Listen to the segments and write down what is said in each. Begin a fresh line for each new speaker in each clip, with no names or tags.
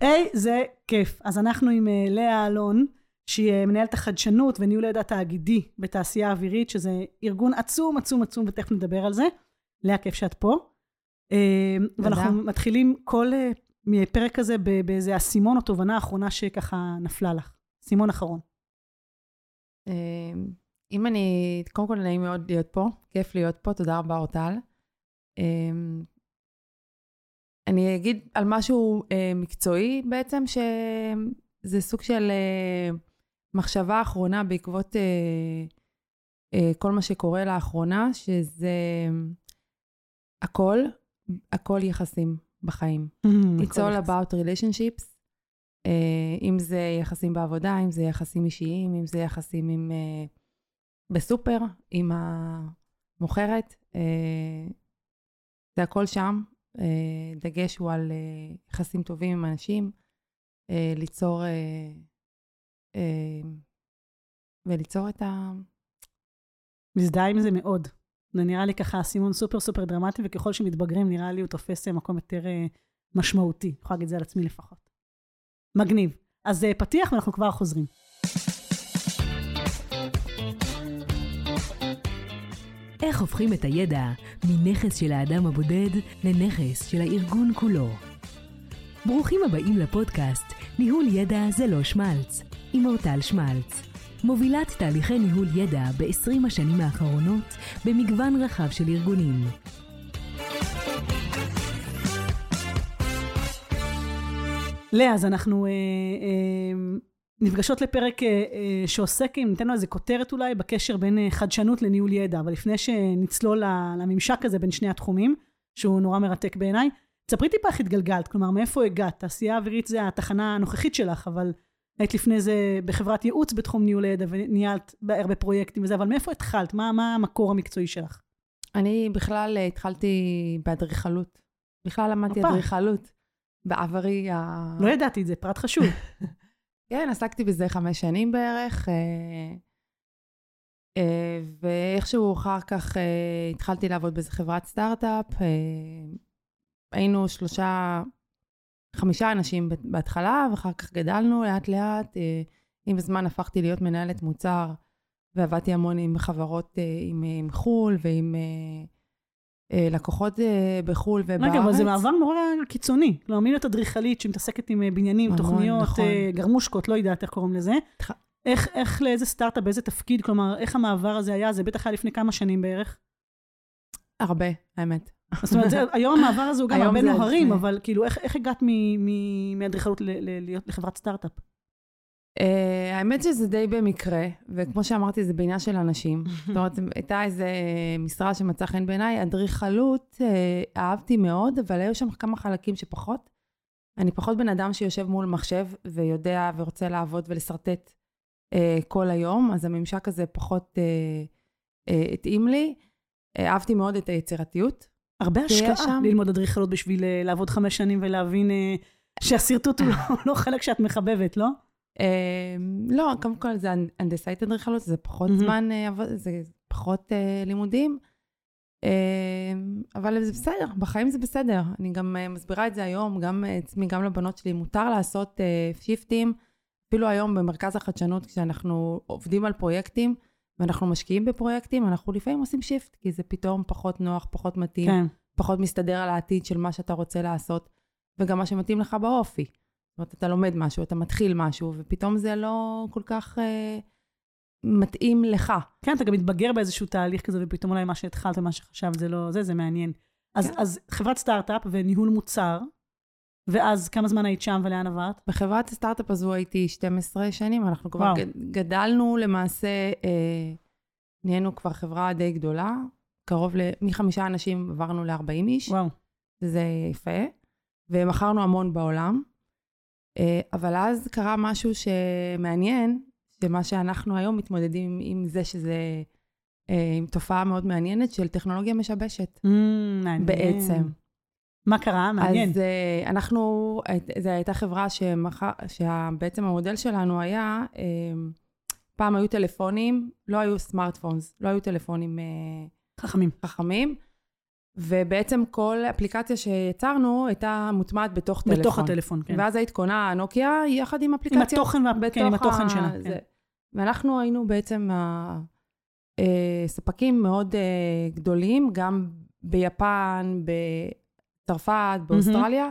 איזה כיף. אז אנחנו עם אה, לאה אלון, שהיא אה, מנהלת החדשנות וניהול הידע תאגידי בתעשייה האווירית, שזה ארגון עצום עצום עצום, ותכף נדבר על זה. לאה, כיף שאת פה. אה, ואנחנו מתחילים כל פרק כזה באיזה אסימון או תובנה אחרונה שככה נפלה לך. אסימון אחרון.
אם אני, קודם כל נעים מאוד להיות פה, כיף להיות פה, תודה רבה אורטל. אה, אני אגיד על משהו אה, מקצועי בעצם, שזה סוג של אה, מחשבה אחרונה בעקבות אה, אה, כל מה שקורה לאחרונה, שזה הכל, הכל יחסים בחיים. It's all about relationships. Uh, אם זה יחסים בעבודה, אם זה יחסים אישיים, אם זה יחסים עם, uh, בסופר, עם המוכרת, uh, זה הכל שם. Uh, דגש הוא על uh, יחסים טובים עם אנשים, uh, ליצור, וליצור את ה...
מזדהה עם זה מאוד. זה נראה לי ככה סימון סופר סופר דרמטי, וככל שמתבגרים נראה לי הוא תופס מקום יותר משמעותי. אני יכולה להגיד את זה על עצמי לפחות. מגניב. אז אה, פתיח ואנחנו כבר חוזרים.
איך הופכים את הידע מנכס של האדם הבודד לנכס של הארגון כולו? ברוכים הבאים לפודקאסט ניהול ידע זה לא שמלץ, עם אורטל שמלץ. מובילת תהליכי ניהול ידע ב-20 השנים האחרונות במגוון רחב של ארגונים.
לאה, אז אנחנו אה, אה, נפגשות לפרק אה, אה, שעוסק, אם ניתן לו איזה כותרת אולי, בקשר בין אה, חדשנות לניהול ידע, אבל לפני שנצלול לממשק הזה בין שני התחומים, שהוא נורא מרתק בעיניי, תספרי טיפה איך התגלגלת, כלומר, מאיפה הגעת? תעשייה אווירית זה התחנה הנוכחית שלך, אבל היית לפני זה בחברת ייעוץ בתחום ניהול ידע וניהלת הרבה פרויקטים וזה, אבל מאיפה התחלת? מה, מה המקור המקצועי שלך?
אני בכלל התחלתי באדריכלות. בכלל למדתי אדריכלות. בעברי ה...
לא ידעתי את זה, פרט חשוב.
כן, עסקתי בזה חמש שנים בערך, אה, אה, ואיכשהו אחר כך אה, התחלתי לעבוד באיזה חברת סטארט-אפ. היינו שלושה, חמישה אנשים בהתחלה, ואחר כך גדלנו לאט-לאט. עם הזמן הפכתי להיות מנהלת מוצר, ועבדתי המון עם חברות עם, עם חו"ל ועם... אה, לקוחות אה, בחו"ל ובארץ.
רגע, אבל זה מעבר נורא קיצוני. כלומר, מי להיות אדריכלית שמתעסקת עם אה, בניינים, המון, תוכניות, נכון. גרמושקות, לא יודעת איך קוראים לזה. איך, איך לאיזה סטארט-אפ, באיזה תפקיד, כלומר, איך המעבר הזה היה? זה בטח היה לפני כמה שנים בערך.
הרבה, האמת.
זאת אומרת, זה, היום המעבר הזה הוא גם הרבה נוהרים, אבל כאילו, איך, איך הגעת מאדריכלות לחברת סטארט-אפ?
Uh, האמת שזה די במקרה, וכמו שאמרתי, זה בעניין של אנשים. זאת אומרת, הייתה איזו משרה שמצאה חן בעיניי. אדריכלות uh, אהבתי מאוד, אבל היו שם כמה חלקים שפחות. אני פחות בן אדם שיושב מול מחשב ויודע ורוצה לעבוד ולשרטט uh, כל היום, אז הממשק הזה פחות uh, uh, התאים לי. Uh, אהבתי מאוד את היצירתיות.
הרבה השקעה שם. ללמוד אדריכלות בשביל uh, לעבוד חמש שנים ולהבין uh, שהשרטוט הוא לא, לא חלק שאת מחבבת, לא?
אמ, לא, קודם כל זה הנדסאית אדריכלות, זה פחות זמן, אה, זה פחות אה, לימודים. אמ, אבל זה בסדר, בחיים זה בסדר. אני גם אה, מסבירה את זה היום, גם עצמי, גם לבנות שלי, מותר לעשות shift ים. אפילו היום במרכז החדשנות, כשאנחנו עובדים על פרויקטים, ואנחנו משקיעים בפרויקטים, אנחנו לפעמים עושים shift, כי זה פתאום פחות נוח, פחות מתאים, כן. פחות מסתדר על העתיד של מה שאתה רוצה לעשות, וגם מה שמתאים לך באופי. אומרת, אתה לומד משהו, אתה מתחיל משהו, ופתאום זה לא כל כך אה, מתאים לך.
כן, אתה גם מתבגר באיזשהו תהליך כזה, ופתאום אולי מה שהתחלת ומה שחשבת זה לא זה, זה מעניין. אז, כן. אז חברת סטארט-אפ וניהול מוצר, ואז כמה זמן היית שם ולאן עברת?
בחברת הסטארט-אפ הזו הייתי 12 שנים, אנחנו כבר וואו. גדלנו למעשה, אה, נהיינו כבר חברה די גדולה, קרוב ל... מחמישה אנשים עברנו ל-40 איש. וואו. זה יפה, ומכרנו המון בעולם. אה, אבל אז קרה משהו שמעניין, שמה שאנחנו היום מתמודדים עם זה שזה, אה, עם תופעה מאוד מעניינת של טכנולוגיה משבשת. Mm, מעניין. בעצם.
מה קרה? מעניין.
אז אה, אנחנו, זו הייתה חברה שבעצם המודל שלנו היה, פעם היו טלפונים, לא היו סמארטפונס, לא היו טלפונים
חכמים.
חכמים. ובעצם כל אפליקציה שיצרנו הייתה מוטמעת בתוך טלפון.
בתוך הטלפון, כן.
ואז היית קונה נוקיה יחד עם
עם
אפליקציה.
התוכן, וה... כן, עם התוכן שלה. כן.
ואנחנו היינו בעצם אה, ספקים מאוד אה, גדולים, גם ביפן, בצרפת, באוסטרליה,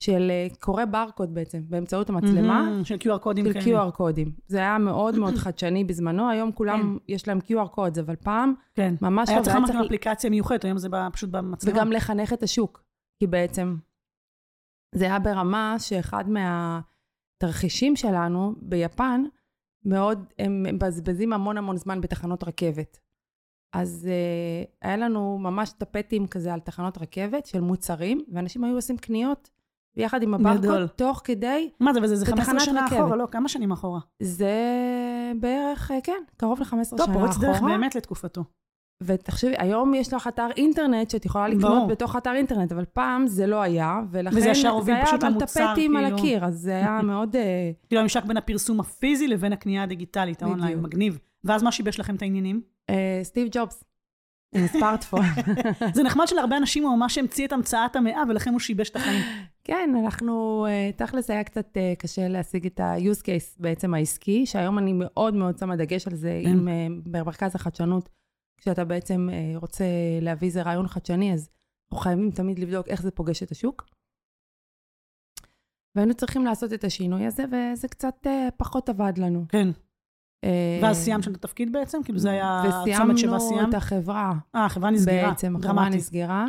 של אה, קורא ברקוד בעצם, באמצעות המצלמה.
מהמם, של QR קודים
של
כאלה.
QR קודים. זה היה מאוד מאוד חדשני בזמנו, היום כולם יש להם QR קודס, אבל פעם
כן.
ממש
היה
לא,
צריך ממש אפליקציה מיוחדת, היום זה בא פשוט במצלמה.
וגם לחנך את השוק, כי בעצם זה היה ברמה שאחד מהתרחישים שלנו ביפן, מאוד, הם מבזבזים המון המון זמן בתחנות רכבת. אז uh, היה לנו ממש טפטים כזה על תחנות רכבת של מוצרים, ואנשים היו עושים קניות ביחד עם. הברקוד, תוך כדי,
מה זה, וזה זה 15
בתחנת
שנה
רכבת.
אחורה, לא, כמה שנים אחורה?
זה בערך, אה, כן, קרוב ל-15 שנה
טוב,
אחורה.
פורץ דרך באמת לתקופתו.
ותחשבי, היום יש לך אתר אינטרנט שאת יכולה לקנות
ברור.
בתוך אתר אינטרנט, אבל פעם זה לא היה, ולכן
וזה ישר הוביל
זה היה על טפטים על
כאילו.
הקיר, אז זה היה מאוד... אה,
כאילו הממשק בין הפרסום הפיזי לבין הקנייה הדיגיטלית, האונליין. מגניב. ואז מה שיבש לכם את העניינים?
אה, סטיב ג'ובס, עם ספארטפון.
זה נחמד שלהרבה אנשים הוא ממש המציא את המצאת המאה, ולכן הוא שיבש את החיים.
כן, אנחנו, אה, תכלס היה קצת אה, קשה להשיג את ה-use case בעצם העסקי, שהיום אני מאוד מאוד שמה דגש על זה,
כן.
עם אה, במרכז החדשנות, כשאתה בעצם רוצה להביא איזה רעיון חדשני, אז אנחנו חייבים תמיד לבדוק איך זה פוגש את השוק. והיינו צריכים לעשות את השינוי הזה, וזה קצת פחות עבד לנו.
כן.
אה,
ואז סיימת את התפקיד בעצם? כאילו זה היה הצומת שבה
וסיימנו
סיימת?
את החברה.
אה, החברה נסגרה.
בעצם, החברה. נסגרה.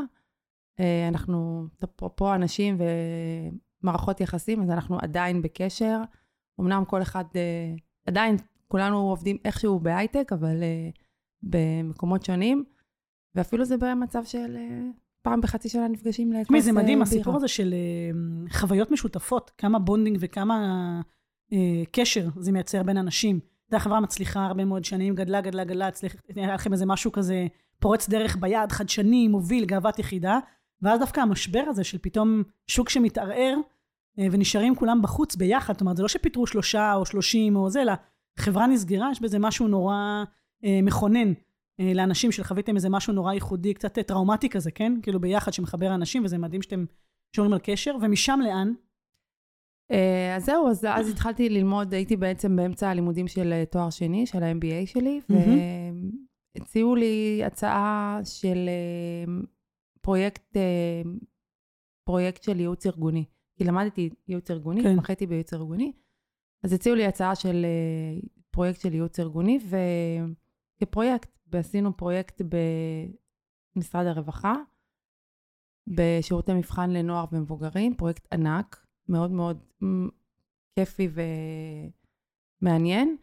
אה, אנחנו, אפרופו אנשים ומערכות יחסים, אז אנחנו עדיין בקשר. אמנם כל אחד, אה, עדיין כולנו עובדים איכשהו בהייטק, אבל במקומות שונים, ואפילו זה במצב של פעם בחצי שנה נפגשים לכוס
תשמעי, זה מדהים, הסיפור
בירה.
הזה של חוויות משותפות, כמה bonding וכמה קשר זה מייצר בין אנשים. זו החברה מצליחה הרבה מאוד שנים, גדלה, גדלה, גדלה, הצליח, היה לכם איזה משהו כזה פורץ דרך ביד, חדשני, מוביל, גאוות יחידה, ואז דווקא המשבר הזה של פתאום שוק שמתערער, אה, ונשארים כולם בחוץ ביחד, זאת אומרת, זה לא שפיטרו שלושה או שלושים או זה, אלא חברה נסגרה, יש בזה משהו נורא אה, מכונן. אה, לאנשים שחוויתם איזה משהו נורא ייחודי, קצת טראומטי כזה, כן? כאילו ביחד שמחבר אנשים, וזה מדהים שאתם שומרים על קשר, ומשם לאן?
אה, אז זהו, אז אז התחלתי ללמוד, הייתי בעצם באמצע הלימודים של אה, תואר שני, של ה-MBA שלי. והציעו לי הצעה של אה, פרויקט, פרויקט של ייעוץ ארגוני. כי למדתי ייעוץ ארגוני,
כן.
התמחיתי בייעוץ ארגוני, אז הציעו לי הצעה של פרויקט של ייעוץ ארגוני, וכפרויקט, ועשינו פרויקט במשרד הרווחה, בשירותי מבחן לנוער ומבוגרים, פרויקט ענק, מאוד מאוד כיפי ומעניין,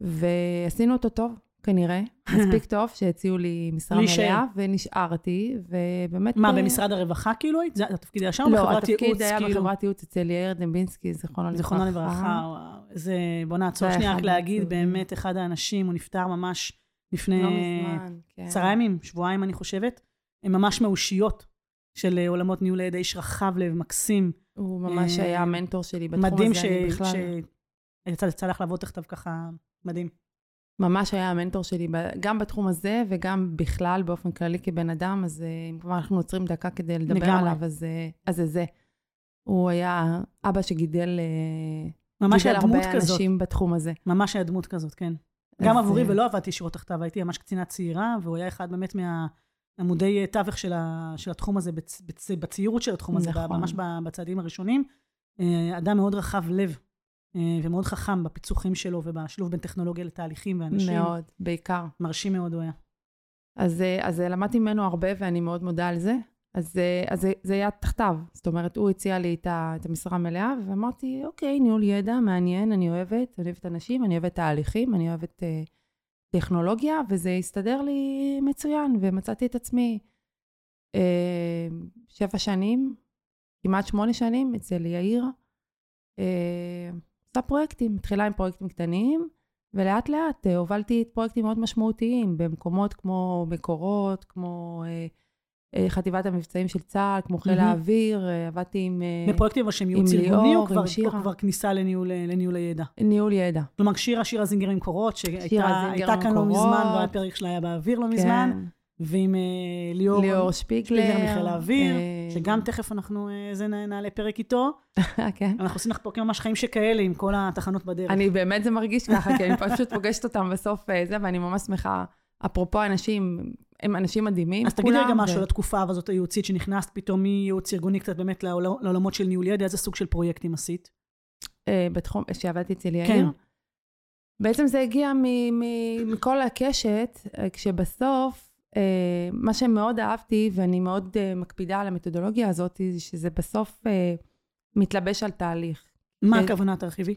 ועשינו אותו טוב, כנראה, מספיק טוב שהציעו לי משרה. מלאה, ונשארתי, ובאמת...
מה,
אה,
במשרד הרווחה כאילו היית? זה התפקיד היה שם?
לא, התפקיד היה
כאילו?
בחברת ייעוץ אצל יאיר דמבינסקי, זיכרונו לברכה.
זיכרונו לברכה, וואו, איזה... בוא נעצור
זה
שנייה רק להגיד. באמת, אחד האנשים, הוא נפטר ממש לפני
לא מזמן, כן.
עשרה ימים, שבועיים אני חושבת, הם ממש מאושיות של אה, עולמות ניהול הידע, איש רחב לב, מקסים,
הוא ממש
אה,
היה המנטור שלי בתחום הזה,
מדהים
אני בכלל...
שיצא יצא לך לעבוד תחתיו ככה, מדהים.
ממש היה המנטור שלי, ב- גם בתחום הזה וגם בכלל, באופן כללי כבן אדם, אז אה, אם כבר אנחנו עוצרים דקה כדי לדבר
לגמרי.
עליו, אז, אה, אז זה זה. הוא היה אבא שגידל
ממש
גידל
היה דמות
הרבה
כזאת,
אנשים בתחום הזה.
ממש היה דמות כזאת, כן. גם עבורי ולא עבדתי ישירות תחתיו, הייתי ממש קצינה צעירה, והוא היה אחד באמת מהעמודי תווך של, ה, של התחום הזה, בצ, בצ, בצעירות של התחום הזה,
נכון.
ממש בצעדים הראשונים. אה, אדם מאוד רחב לב, אה, ומאוד חכם בפיצוחים שלו ובשילוב בין טכנולוגיה לתהליכים ואנשים.
מאוד, בעיקר.
מרשים מאוד הוא היה.
אז, אה, אז אה, למדתי ממנו הרבה ואני מאוד מודה על זה. אז, אה, אז זה, זה היה תחתיו, זאת אומרת, הוא הציע לי את, ה, את המשרה המלאה, ואמרתי, אוקיי, ניהול ידע, מעניין, אני אוהבת, אני אוהבת אנשים, אני אוהבת תהליכים, אני אוהבת אה, טכנולוגיה, וזה הסתדר לי מצוין, ומצאתי את עצמי אה, שבע שנים, כמעט שמונה שנים, אצל יאיר, אה, עושה פרויקטים, התחילה עם פרויקטים קטנים, ולאט לאט אה, הובלתי את פרויקטים מאוד משמעותיים במקומות כמו מקורות, כמו אה, אה, חטיבת המבצעים של צה"ל, כמו חיל
מהמם.
האוויר, אה, עבדתי עם אה,
בפרויקטים שהם ייעוץ ארגוני, או כבר. או כניסה לניהול, לניהול הידע?
ניהול ידע.
כלומר, שירה, שירה זינגר עם קורות, שהייתה כאן לא. מזמן, והפרק שלה היה באוויר לא מזמן.
כן.
ועם אה, ליאור,
ליאור שפיגלר.
שפיגלר מחיל האוויר,
אה,
שגם תכף אנחנו, אה, זה נ- נעלה פרק איתו.
כן.
אנחנו עושים לך פרקים ממש חיים שכאלה עם כל התחנות בדרך.
אני באמת, זה מרגיש ככה, כי אני פשוט פוגשת אותם בסוף אה, זה, ואני ממש שמחה. אפרופו אנשים, הם אנשים מדהימים,
אז תגידי רגע משהו על התקופה הזאת הייעוצית שנכנסת פתאום מייעוץ ארגוני קצת באמת לעול- לעולמות של ניהול ידע, איזה סוג של פרויקטים עשית?
אה, בתחום, שעבדתי אצל יאיר.
כן.
בעצם זה הגיע מ- מ- מכל הקשת, אה, כשבסוף, אה, מה שמאוד אהבתי, ואני מאוד מקפידה על המתודולוגיה הזאת, זה שזה בסוף מתלבש על תהליך.
מה. הכוונה תרחיבי?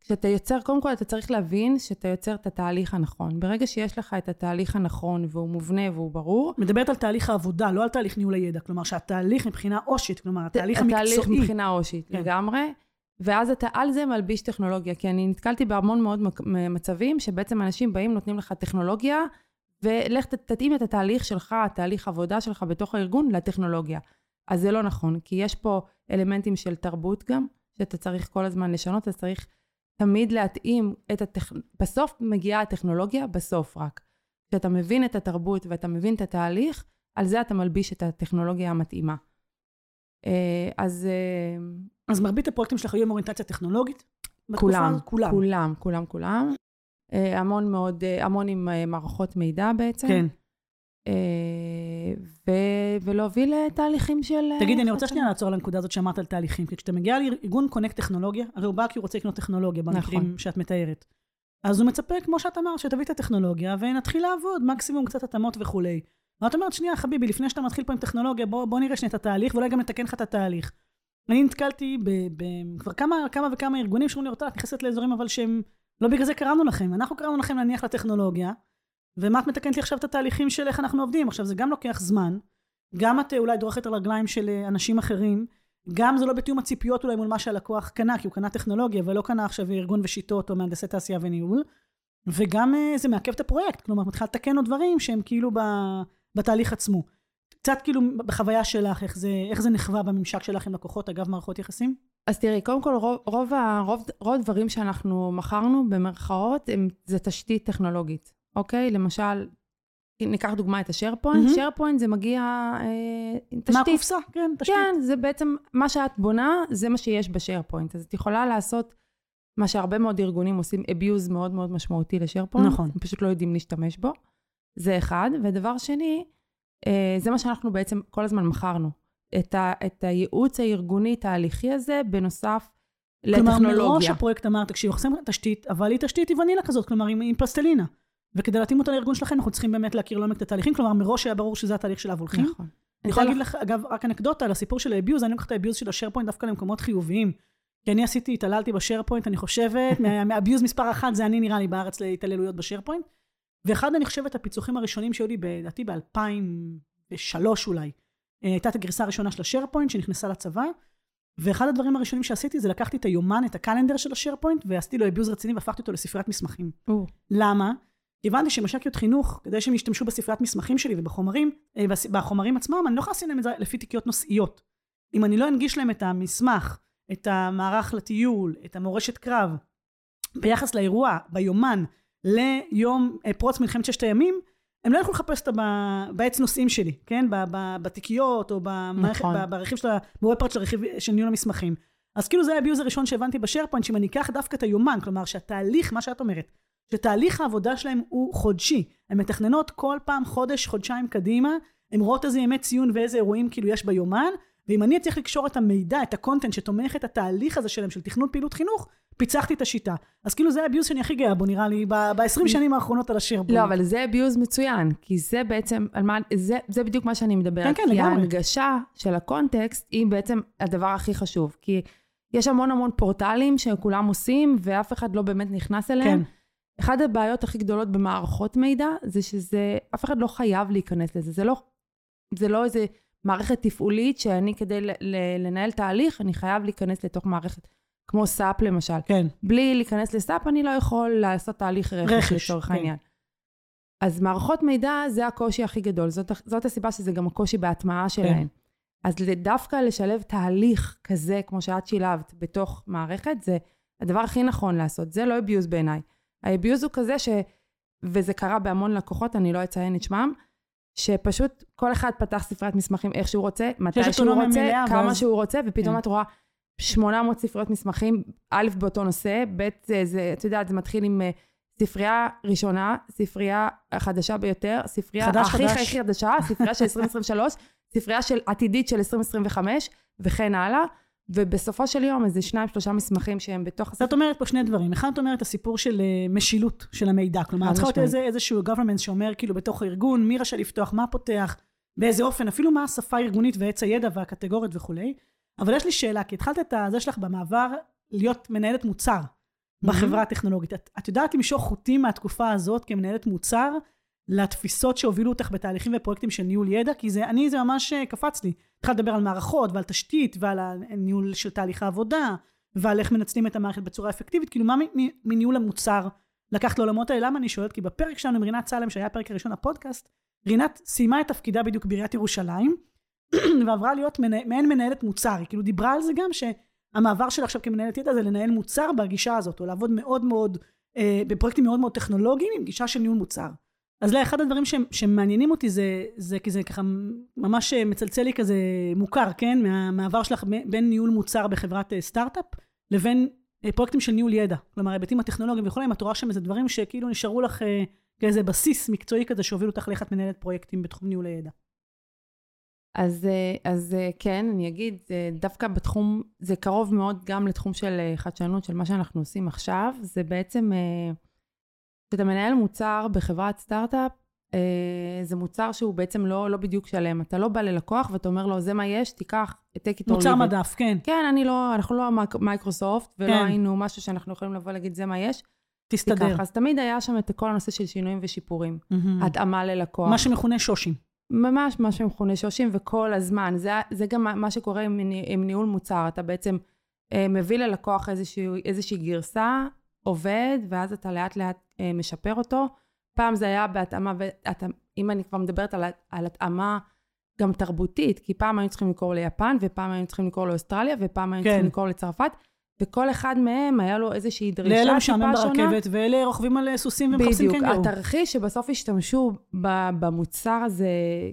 כשאתה יוצר, קודם כל אתה צריך להבין שאתה יוצר את התהליך הנכון. ברגע שיש לך את התהליך הנכון והוא מובנה והוא ברור,
מדברת על תהליך העבודה, לא על תהליך ניהול הידע. כלומר, שהתהליך מבחינה אושית, כלומר, התהליך
התהליך
המקצועי.
מבחינה אושית
כן.
לגמרי, ואז אתה על זה מלביש טכנולוגיה, כי אני נתקלתי בהמון מאוד מצבים שבעצם אנשים באים, נותנים לך טכנולוגיה, ולך תתאים את התהליך שלך, התהליך עבודה שלך בתוך הארגון לטכנולוגיה. אז זה לא נכון, כי יש פה אלמנטים של תרבות גם, שאתה צריך כל הזמן לשנות, אז צריך תמיד להתאים את הטכ... בסוף מגיעה הטכנולוגיה, בסוף רק. כשאתה מבין את התרבות ואתה מבין את התהליך, על זה אתה מלביש את הטכנולוגיה המתאימה. אה, אז אה,
אז מרבית הפרויקטים שלך היו עם אוריינטציה טכנולוגית?
כולם?
כולם.
כולם, כולם, כולם. אה, המון מאוד, המון עם מערכות מידע בעצם.
כן.
אה, ו- ולהוביל אה, תהליכים של... אה,
תגידי, אני רוצה. שנייה לעצור על הנקודה הזאת שאמרת על תהליכים, כי כשאתה מגיע לארגון קונקט טכנולוגיה, הרי הוא בא כי הוא רוצה לקנות טכנולוגיה במקרים
נכון.
שאת מתארת. אז הוא מצפה, כמו שאת אמרת, שתביא את הטכנולוגיה ונתחיל לעבוד, מקסימום קצת התאמות וכולי. ואת אומרת, שנייה, חביבי, לפני שאתה מתחיל פה עם טכנולוגיה, בוא, בוא נראה שנייה את התהליך, ואולי גם נתקן לך את התהליך. אני נתקלתי כבר כמה, כמה וכמה ארגונים שאומרים לי, אותה, את נכנסת לאזורים אבל שהם, לא בגלל זה קראנו לכם, אנחנו קראנו לכם להניח לטכנולוגיה, ומה את מתקנת לי עכשיו את התהליכים של איך אנחנו עובדים? עכשיו, זה גם לוקח זמן, גם את אה, אולי דורכת על רגליים של אה, אנשים אחרים, גם זה לא בתיאום הציפיות אולי מול מה שהלקוח קנה, כי הוא קנה טכנולוגיה ולא קנה עכשיו ארגון ושיטות או מהנדסי תעשייה וניהול, וגם אה, זה מעכב את הפרויקט, כלומר, מתחילה לתקן עוד דברים שהם כאילו בתהליך עצמו. קצת כאילו בחוויה שלך, איך זה, איך זה נחווה בממשק שלך עם לקוחות, אגב מערכות יחסים?
אז תראי, קודם כל, רוב, רוב הדברים שאנחנו מכרנו, במרכאות, הם, זה תשתית טכנולוגית, אוקיי? למשל, ניקח דוגמא את השארפוינט,
מהמם.
שרפוינט זה מגיע אה, תשתית.
מהקופסה, כן, תשתית.
כן, זה בעצם, מה שאת בונה, זה מה שיש בשארפוינט. אז את יכולה לעשות מה שהרבה מאוד ארגונים עושים, abuse מאוד מאוד משמעותי לשארפוינט.
נכון.
הם פשוט לא יודעים להשתמש בו. זה אחד. ודבר שני, אה, זה מה שאנחנו בעצם כל הזמן מכרנו. את, ה, את הייעוץ הארגוני תהליכי הזה, בנוסף
כלומר,
לטכנולוגיה.
מראש הפרויקט אמר, תקשיב, שמים תשתית, אבל היא תשתית היא ונילה כזאת, כלומר, עם, עם פלסטלינה. וכדי להתאים אותה לארגון שלכם, אנחנו צריכים באמת להכיר לעומק את התהליכים, כלומר, מראש היה ברור שזה התהליך שאליו הולכים.
נכון.
אני יכולה להגיד לך, אגב, רק אנקדוטה על הסיפור של האביוז, אני לוקח את האביוז של השארפוינט דווקא למקומות חיוביים. כי אני עשיתי, התעללתי בשארפוינט, אני חושבת, מה- מהאביוז מספר אחת זה אני נראה לי בארץ להתעללויות בשארפוינט. ואחד, אני חושבת, הפיצוחים הראשונים שהיו לי, לדעתי ב-2003 אולי, אה, הייתה את הגרסה הראשונה של השארפוינט שנכנסה לצבא, ואחד הדברים הראשונים שעשיתי זה לקחתי את היומן, את הקלנדר של השארפוינט, ועשיתי לו אביוז רציני והפכתי אותו לספריית מסמכים. למה? הבנתי שמש"קיות חינוך, כדי שהם ישתמשו בספריית מסמכים שלי ובחומרים, אה, בחומרים עצמם, אני לא יכולה לשים להם את זה לפי תיקיות נושאיות. אם אני לא אנגיש להם את המסמך, את המערך לטיול, את המורשת קרב, ביחס לאירוע, ביומן, ליום אה, פרוץ מלחמת ששת הימים, הם לא יוכלו לחפש אותה בעץ נושאים שלי, כן? בתיקיות או במערכת,
נכון.
ברכיב של ה... בו ובפרט של הרכיב של ניהול המסמכים. אז כאילו זה ה views הראשון שהבנתי ב SharePoint, שאם אני אקח דווקא את היומן, כלומר שהתהליך, מה שאת אומרת, שתהליך העבודה שלהם הוא חודשי. הן מתכננות כל פעם חודש, חודשיים קדימה, הן רואות איזה ימי ציון ואיזה אירועים כאילו יש ביומן, ואם אני אצליח לקשור את המידע, את ה content שתומך את התהליך הזה שלהם, של תכנון פעילות חינוך, פיצחתי את השיטה. אז כאילו זה הביוז שאני הכי גאה בו, נראה לי, ב-20 שנים האחרונות על השארפוינט.
לא, אבל זה abuse מצוין, כי זה בעצם, על מה, זה, זה בדיוק מה שאני מדברת.
כן, כן,
כי
לגמרי.
ההנגשה של הקונטקסט היא בעצם הדבר הכי חשוב. כי יש המון המון פורטלים שכולם עושים, ואף אחד לא באמת נכנס אליהם.
כן.
אחת הבעיות הכי גדולות במערכות מידע, זה שזה, אף אחד לא חייב להיכנס לזה. זה לא, זה לא איזה מערכת תפעולית שאני כדי ל, ל, לנהל תהליך, אני חייב להיכנס לתוך מערכת, כמו סאפ למשל.
כן.
בלי להיכנס לסאפ, אני לא יכול לעשות תהליך רכש,
רכש,
לצורך
כן.
העניין. אז מערכות מידע זה הקושי הכי גדול, זאת, זאת הסיבה שזה גם הקושי בהטמעה שלהן. אז דווקא לשלב תהליך כזה, כמו שאת שילבת, בתוך מערכת, זה הדבר הכי נכון לעשות. זה לא abuse בעיניי. ה-abuse הוא כזה ש... וזה קרה בהמון לקוחות, אני לא אציין את שמם, שפשוט כל אחד פתח ספריית מסמכים איך שהוא רוצה, מתי שהוא רוצה,
מלאה,
כמה
ואז-
שהוא רוצה, ופתאום
כן.
את רואה 800 ספריות מסמכים, א', באותו נושא, ב', זה, זה, את יודעת, זה מתחיל עם אה, ספרייה ראשונה, ספרייה החדשה ביותר, ספרייה
חדש,
הכי
חדש.
הכי חדשה, ספרייה של 2023, ספרייה של עתידית של 2025, וכן הלאה. ובסופו של יום איזה שניים שלושה מסמכים שהם בתוך
אז את אומרת פה שני דברים. אחד, את אומרת הסיפור של אה, משילות של המידע. כלומר, צריכה להיות. איזה, איזשהו government שאומר כאילו בתוך הארגון, מי רשאי לפתוח, מה פותח, באיזה אופן, אפילו מה השפה הארגונית ועץ הידע והקטגוריות וכולי. אבל יש לי שאלה, כי התחלת את זה שלך במעבר להיות מנהלת מוצר בחברה הטכנולוגית. את, את יודעת למשוך חוטים מהתקופה הזאת כמנהלת מוצר לתפיסות שהובילו אותך בתהליכים ופרויקטים של ניהול ידע? כי זה, אני, זה ממש אה, קפץ לי. התחלת לדבר על מערכות ועל תשתית ועל הניהול של תהליך העבודה ועל איך מנצלים את המערכת בצורה אפקטיבית. כאילו, מה מניהול המוצר לקחת לעולמות האלה? למה אני שואלת? כי בפרק שלנו עם רינת סלם, שהיה הפרק הראשון לפודקאסט, רינת סיימה את תפקידה בדיוק בעיריית ירושלים, ועברה להיות מנה, מעין מנהלת מוצר. היא כאילו דיברה על זה גם, שהמעבר שלה עכשיו כמנהלת ידע זה לנהל מוצר בגישה הזאת, או לעבוד מאוד מאוד, אה, בפרויקטים מאוד מאוד טכנולוגיים עם גישה של ניהול מוצר. אז לא, אחד הדברים שהם- שמעניינים אותי זה, זה כי זה ככה ממש מצלצל לי כזה מוכר, כן? מהמעבר שלך בין ניהול מוצר בחברת אה, סטארט-אפ לבין אה, פרויקטים של ניהול ידע. כלומר, ההיבטים הטכנולוגיים וכולי, אם את רואה שם איזה דברים שכאילו נשארו לך אה, כאיזה בסיס מקצועי כזה שהוביל אותך לאיך את מנהלת פרויקטים בתחום ניהול הידע.
אז, אז כן, אני אגיד, דווקא בתחום, זה קרוב מאוד גם לתחום של חדשנות, של מה שאנחנו עושים עכשיו. זה בעצם, כשאתה מנהל מוצר בחברת סטארט-אפ, אה, זה מוצר שהוא בעצם לא, לא בדיוק שלם. אתה לא בא ללקוח ואתה אומר לו, זה מה יש, תיקח, take it or
מוצר
leave it."
מדף, כן.
כן, אני לא, אנחנו לא מייקרוסופט, ולא
כן.
היינו משהו שאנחנו יכולים לבוא להגיד, זה מה יש,
תסתדר.
תיקח. אז תמיד היה שם את כל הנושא של שינויים ושיפורים.
מהמם.
התאמה ללקוח.
מה שמכונה שושים.
ממש מה שמכונה שושים, וכל הזמן. זה, זה גם מה- שקורה עם, עם ניהול מוצר. אתה בעצם אה, מביא ללקוח איזושהי, איזושהי גרסה, עובד, ואז אתה לאט לאט אה, משפר אותו. פעם זה היה בהתאמה, ואת, אם אני כבר מדברת על, על התאמה גם תרבותית, כי פעם היינו צריכים למכור ליפן, ופעם היינו צריכים למכור לאוסטרליה, ופעם היינו
כן.
צריכים למכור לצרפת, וכל אחד מהם היה לו איזושהי דרישה
לאלה
טיפה
משעמם
שונה.
ברכבת, ואלה רוכבים על סוסים ומחפשים
בדיוק,
קנגורו.
התרחיש שבסוף השתמשו במוצר הזה,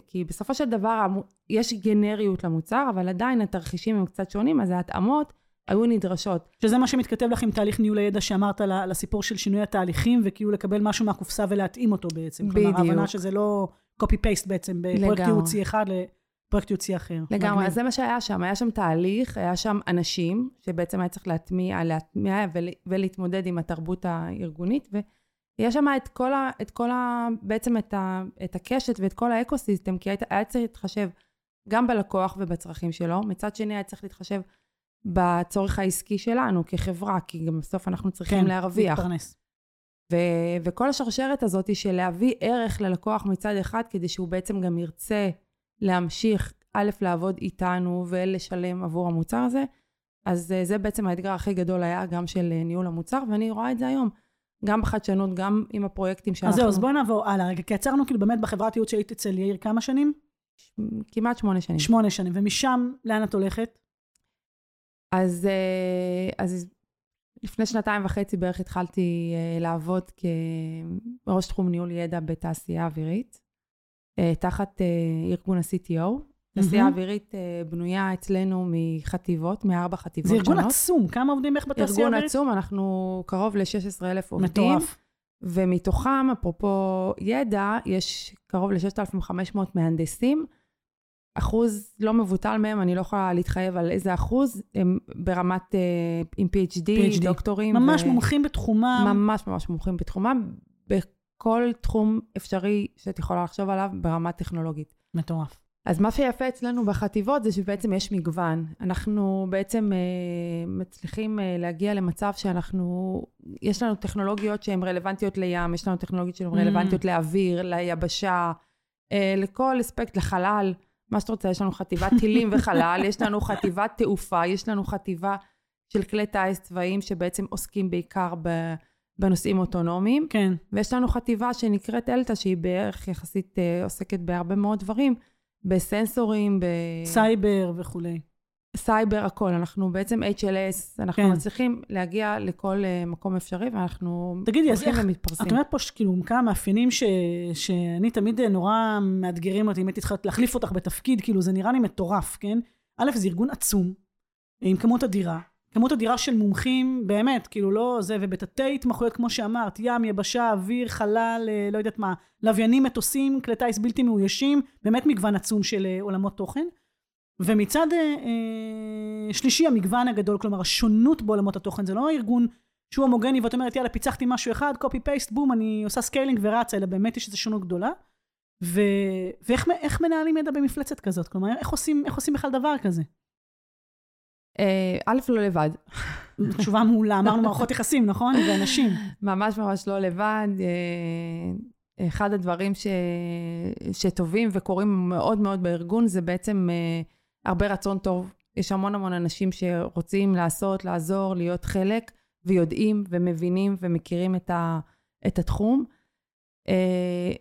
כי בסופו של דבר יש גנריות למוצר, אבל עדיין התרחישים הם קצת שונים, אז ההתאמות היו נדרשות.
שזה מה שמתכתב לך עם תהליך ניהול הידע שאמרת על הסיפור של שינוי התהליכים, וכאילו לקבל משהו מהקופסה ולהתאים אותו בעצם. כלומר,
בדיוק.
ההבנה שזה לא copy-paste בעצם, בפרויקט. ייעוצי אחד לפרויקט ייעוצי אחר.
לגמרי,
מגניב.
אז זה מה שהיה שם, היה שם תהליך, היה שם אנשים, שבעצם היה צריך להטמיע, להטמיע ול, ולהתמודד עם התרבות הארגונית, ויש שם את כל ה... את כל ה בעצם את, ה, את הקשת ואת כל האקו-סיסטם, כי היית- היה צריך להתחשב גם בלקוח ובצרכים שלו, מצד שני היה צריך להתחשב בצורך העסקי שלנו כחברה, כי גם בסוף אנחנו צריכים
כן,
להרוויח.
להתפרנס.
ו- וכל השרשרת הזאת של להביא ערך ללקוח מצד אחד, כדי שהוא בעצם גם ירצה להמשיך, א', לעבוד איתנו ולשלם עבור המוצר הזה. אז אה, זה בעצם האתגר הכי גדול היה גם של אה, ניהול המוצר, ואני רואה את זה היום. גם בחדשנות, גם עם הפרויקטים שאנחנו...
אז זהו, אז בואי נעבור הלאה רגע, כי עצרנו כאילו באמת בחברת ייעוץ שהיית אצל יאיר כמה שנים?
כמעט שמונה שנים.
שמונה שנים. ומשם, לאן את הולכת?
אז, אה, אז לפני שנתיים וחצי בערך התחלתי אה, לעבוד כראש תחום ניהול ידע בתעשייה אווירית, אה, תחת ארגון ה-CTO. תעשייה. אווירית בנויה אצלנו מחטיבות, מארבע חטיבות
זה ארגון
שונות.
עצום, כמה עובדים איך בתעשייה
ארגון
האווירית?
עצום, אנחנו קרוב ל-16,000 עובדים.
מטורף.
ומתוכם, אפרופו ידע, יש קרוב ל-6,500 מהנדסים. אחוז לא מבוטל מהם, אני לא יכולה להתחייב על איזה אחוז, הם ברמת, אה, עם PhD,
PhD.
דוקטורים.
ממש
ו-
מומחים בתחומם.
ממש ממש מומחים בתחומם, בכל תחום אפשרי שאת יכולה לחשוב עליו ברמה טכנולוגית.
מטורף.
אז מה שיפה אצלנו בחטיבות זה שבעצם יש מגוון. אנחנו בעצם אה, מצליחים אה, להגיע למצב שאנחנו, יש לנו טכנולוגיות שהן רלוונטיות לים, יש לנו טכנולוגיות שהן
Mm.
רלוונטיות לאוויר, ליבשה, אה, לכל אספקט, לחלל, מה שאת רוצה, יש לנו חטיבת טילים וחלל, יש לנו חטיבת תעופה, יש לנו חטיבה של כלי טיס צבאיים שבעצם עוסקים בעיקר ב- בנושאים אוטונומיים.
כן.
ויש לנו חטיבה שנקראת אלתא, שהיא בערך יחסית אה, עוסקת בהרבה מאוד דברים, בסנסורים, ב...
סייבר וכולי.
סייבר, הכל. אנחנו בעצם HLS, אנחנו
כן.
מצליחים להגיע לכל אה, מקום אפשרי, ואנחנו
תגידי, אז
הולכים
איך-
ומתפרסים.
את אומרת פה שכאילו כמה מאפיינים ש... שאני תמיד אה, נורא מאתגרים אותי, אם הייתי צריכה להחליף אותך בתפקיד, כאילו זה נראה לי מטורף, כן? א', זה ארגון עצום, עם כמות אדירה. כמות אדירה של מומחים, באמת, כאילו לא זה, ובתתי התמחויות, כמו שאמרת, ים, יבשה, אוויר, חלל, אה, לא יודעת מה, לוויינים, מטוסים, כלי טיס בלתי מאוישים, באמת מגוון עצום של אה, עולמות תוכן. ומצד אה, אה, שלישי, המגוון הגדול, כלומר, השונות בעולמות התוכן, זה לא ארגון שהוא הומוגני ואת אומרת, יאללה, פיצחתי משהו אחד, copy paste, בום, אני עושה scaling ורצה, אלא באמת יש איזו שונות גדולה. ו... ואיך איך מנהלים ידע במפלצת כזאת? כלומר, איך עושים, איך עושים בכלל דבר כזה?
אה, א', לא לבד.
תשובה מעולה, אמרנו מערכות יחסים, נכון? ואנשים.
ממש ממש לא לבד. אה, אחד הדברים ש... שטובים וקורים מאוד מאוד בארגון זה בעצם אה, הרבה רצון טוב. יש המון המון אנשים שרוצים לעשות, לעזור, להיות חלק, ויודעים ומבינים ומכירים את, ה... את התחום. אה,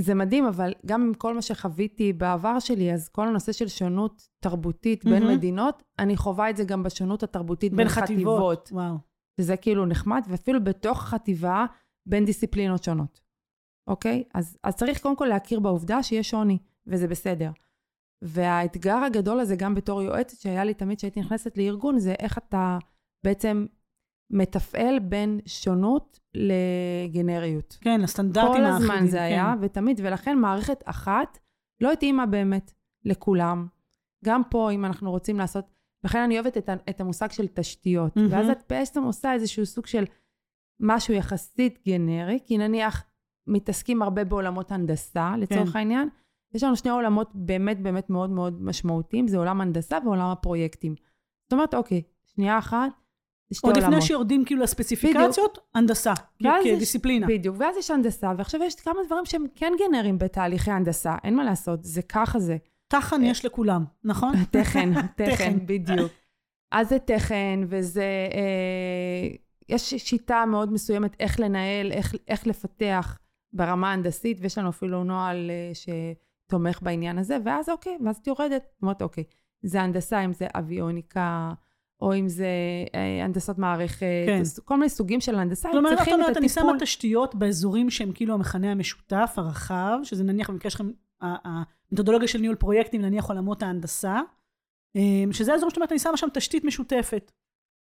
זה מדהים, אבל גם עם כל מה שחוויתי בעבר שלי, אז כל הנושא של שונות תרבותית בין
מהמם.
מדינות, אני חווה את זה גם בשונות התרבותית בין,
בין חטיבות. וואו.
שזה כאילו נחמד, ואפילו בתוך החטיבה, בין דיסציפלינות שונות, אוקיי? אז, אז צריך קודם כל להכיר בעובדה שיש שוני, וזה בסדר. והאתגר הגדול הזה, גם בתור יועצת, שהיה לי תמיד כשהייתי נכנסת לארגון, זה איך אתה בעצם מתפעל בין שונות לגנריות.
כן, הסטנדרטים
כל
האחידים.
הזמן זה
כן.
היה, ותמיד, ולכן מערכת אחת לא התאימה באמת לכולם. גם פה, אם אנחנו רוצים לעשות, לכן אני אוהבת את, את המושג של תשתיות.
מהמם.
ואז את בעצם עושה איזשהו סוג של משהו יחסית גנרי, כי נניח מתעסקים הרבה בעולמות הנדסה, לצורך
כן.
העניין. יש לנו שני עולמות באמת באמת מאוד מאוד משמעותיים, זה עולם הנדסה ועולם הפרויקטים. זאת אומרת, אוקיי, שנייה אחת, שתי
עוד
עולמות.
לפני שיורדים כאילו לספציפיקציות, הנדסה,
ואז יש-
כדיסציפלינה.
בדיוק, ואז יש הנדסה, ועכשיו יש כמה דברים שהם כן גנריים בתהליכי הנדסה, אין מה לעשות, זה ככה זה.
תחן יש לכולם, נכון?
תכן,
תכן.
תכן, בדיוק. אז זה תכן, וזה... אה, יש שיטה מאוד מסוימת איך לנהל, איך, איך לפתח ברמה ההנדסית, ויש לנו אפילו נוהל אה, שתומך בעניין הזה, ואז אוקיי, ואז את יורדת, אומרת, אוקיי, זה הנדסה, אם זה אביוניקה, או אם זה אה, הנדסת מערכת,
כן.
כל מיני סוגים של הנדסה,
כלומר, את
צריכים את
אני שמה
הטיפול.
תשתיות באזורים שהם כאילו המכנה המשותף, הרחב, שזה נניח במקרה שלכם, המתודולוגיה של ניהול פרויקטים, נניח עולמות ההנדסה, אמ, שזה האזור שאת אומרת, אני שמה שם תשתית משותפת.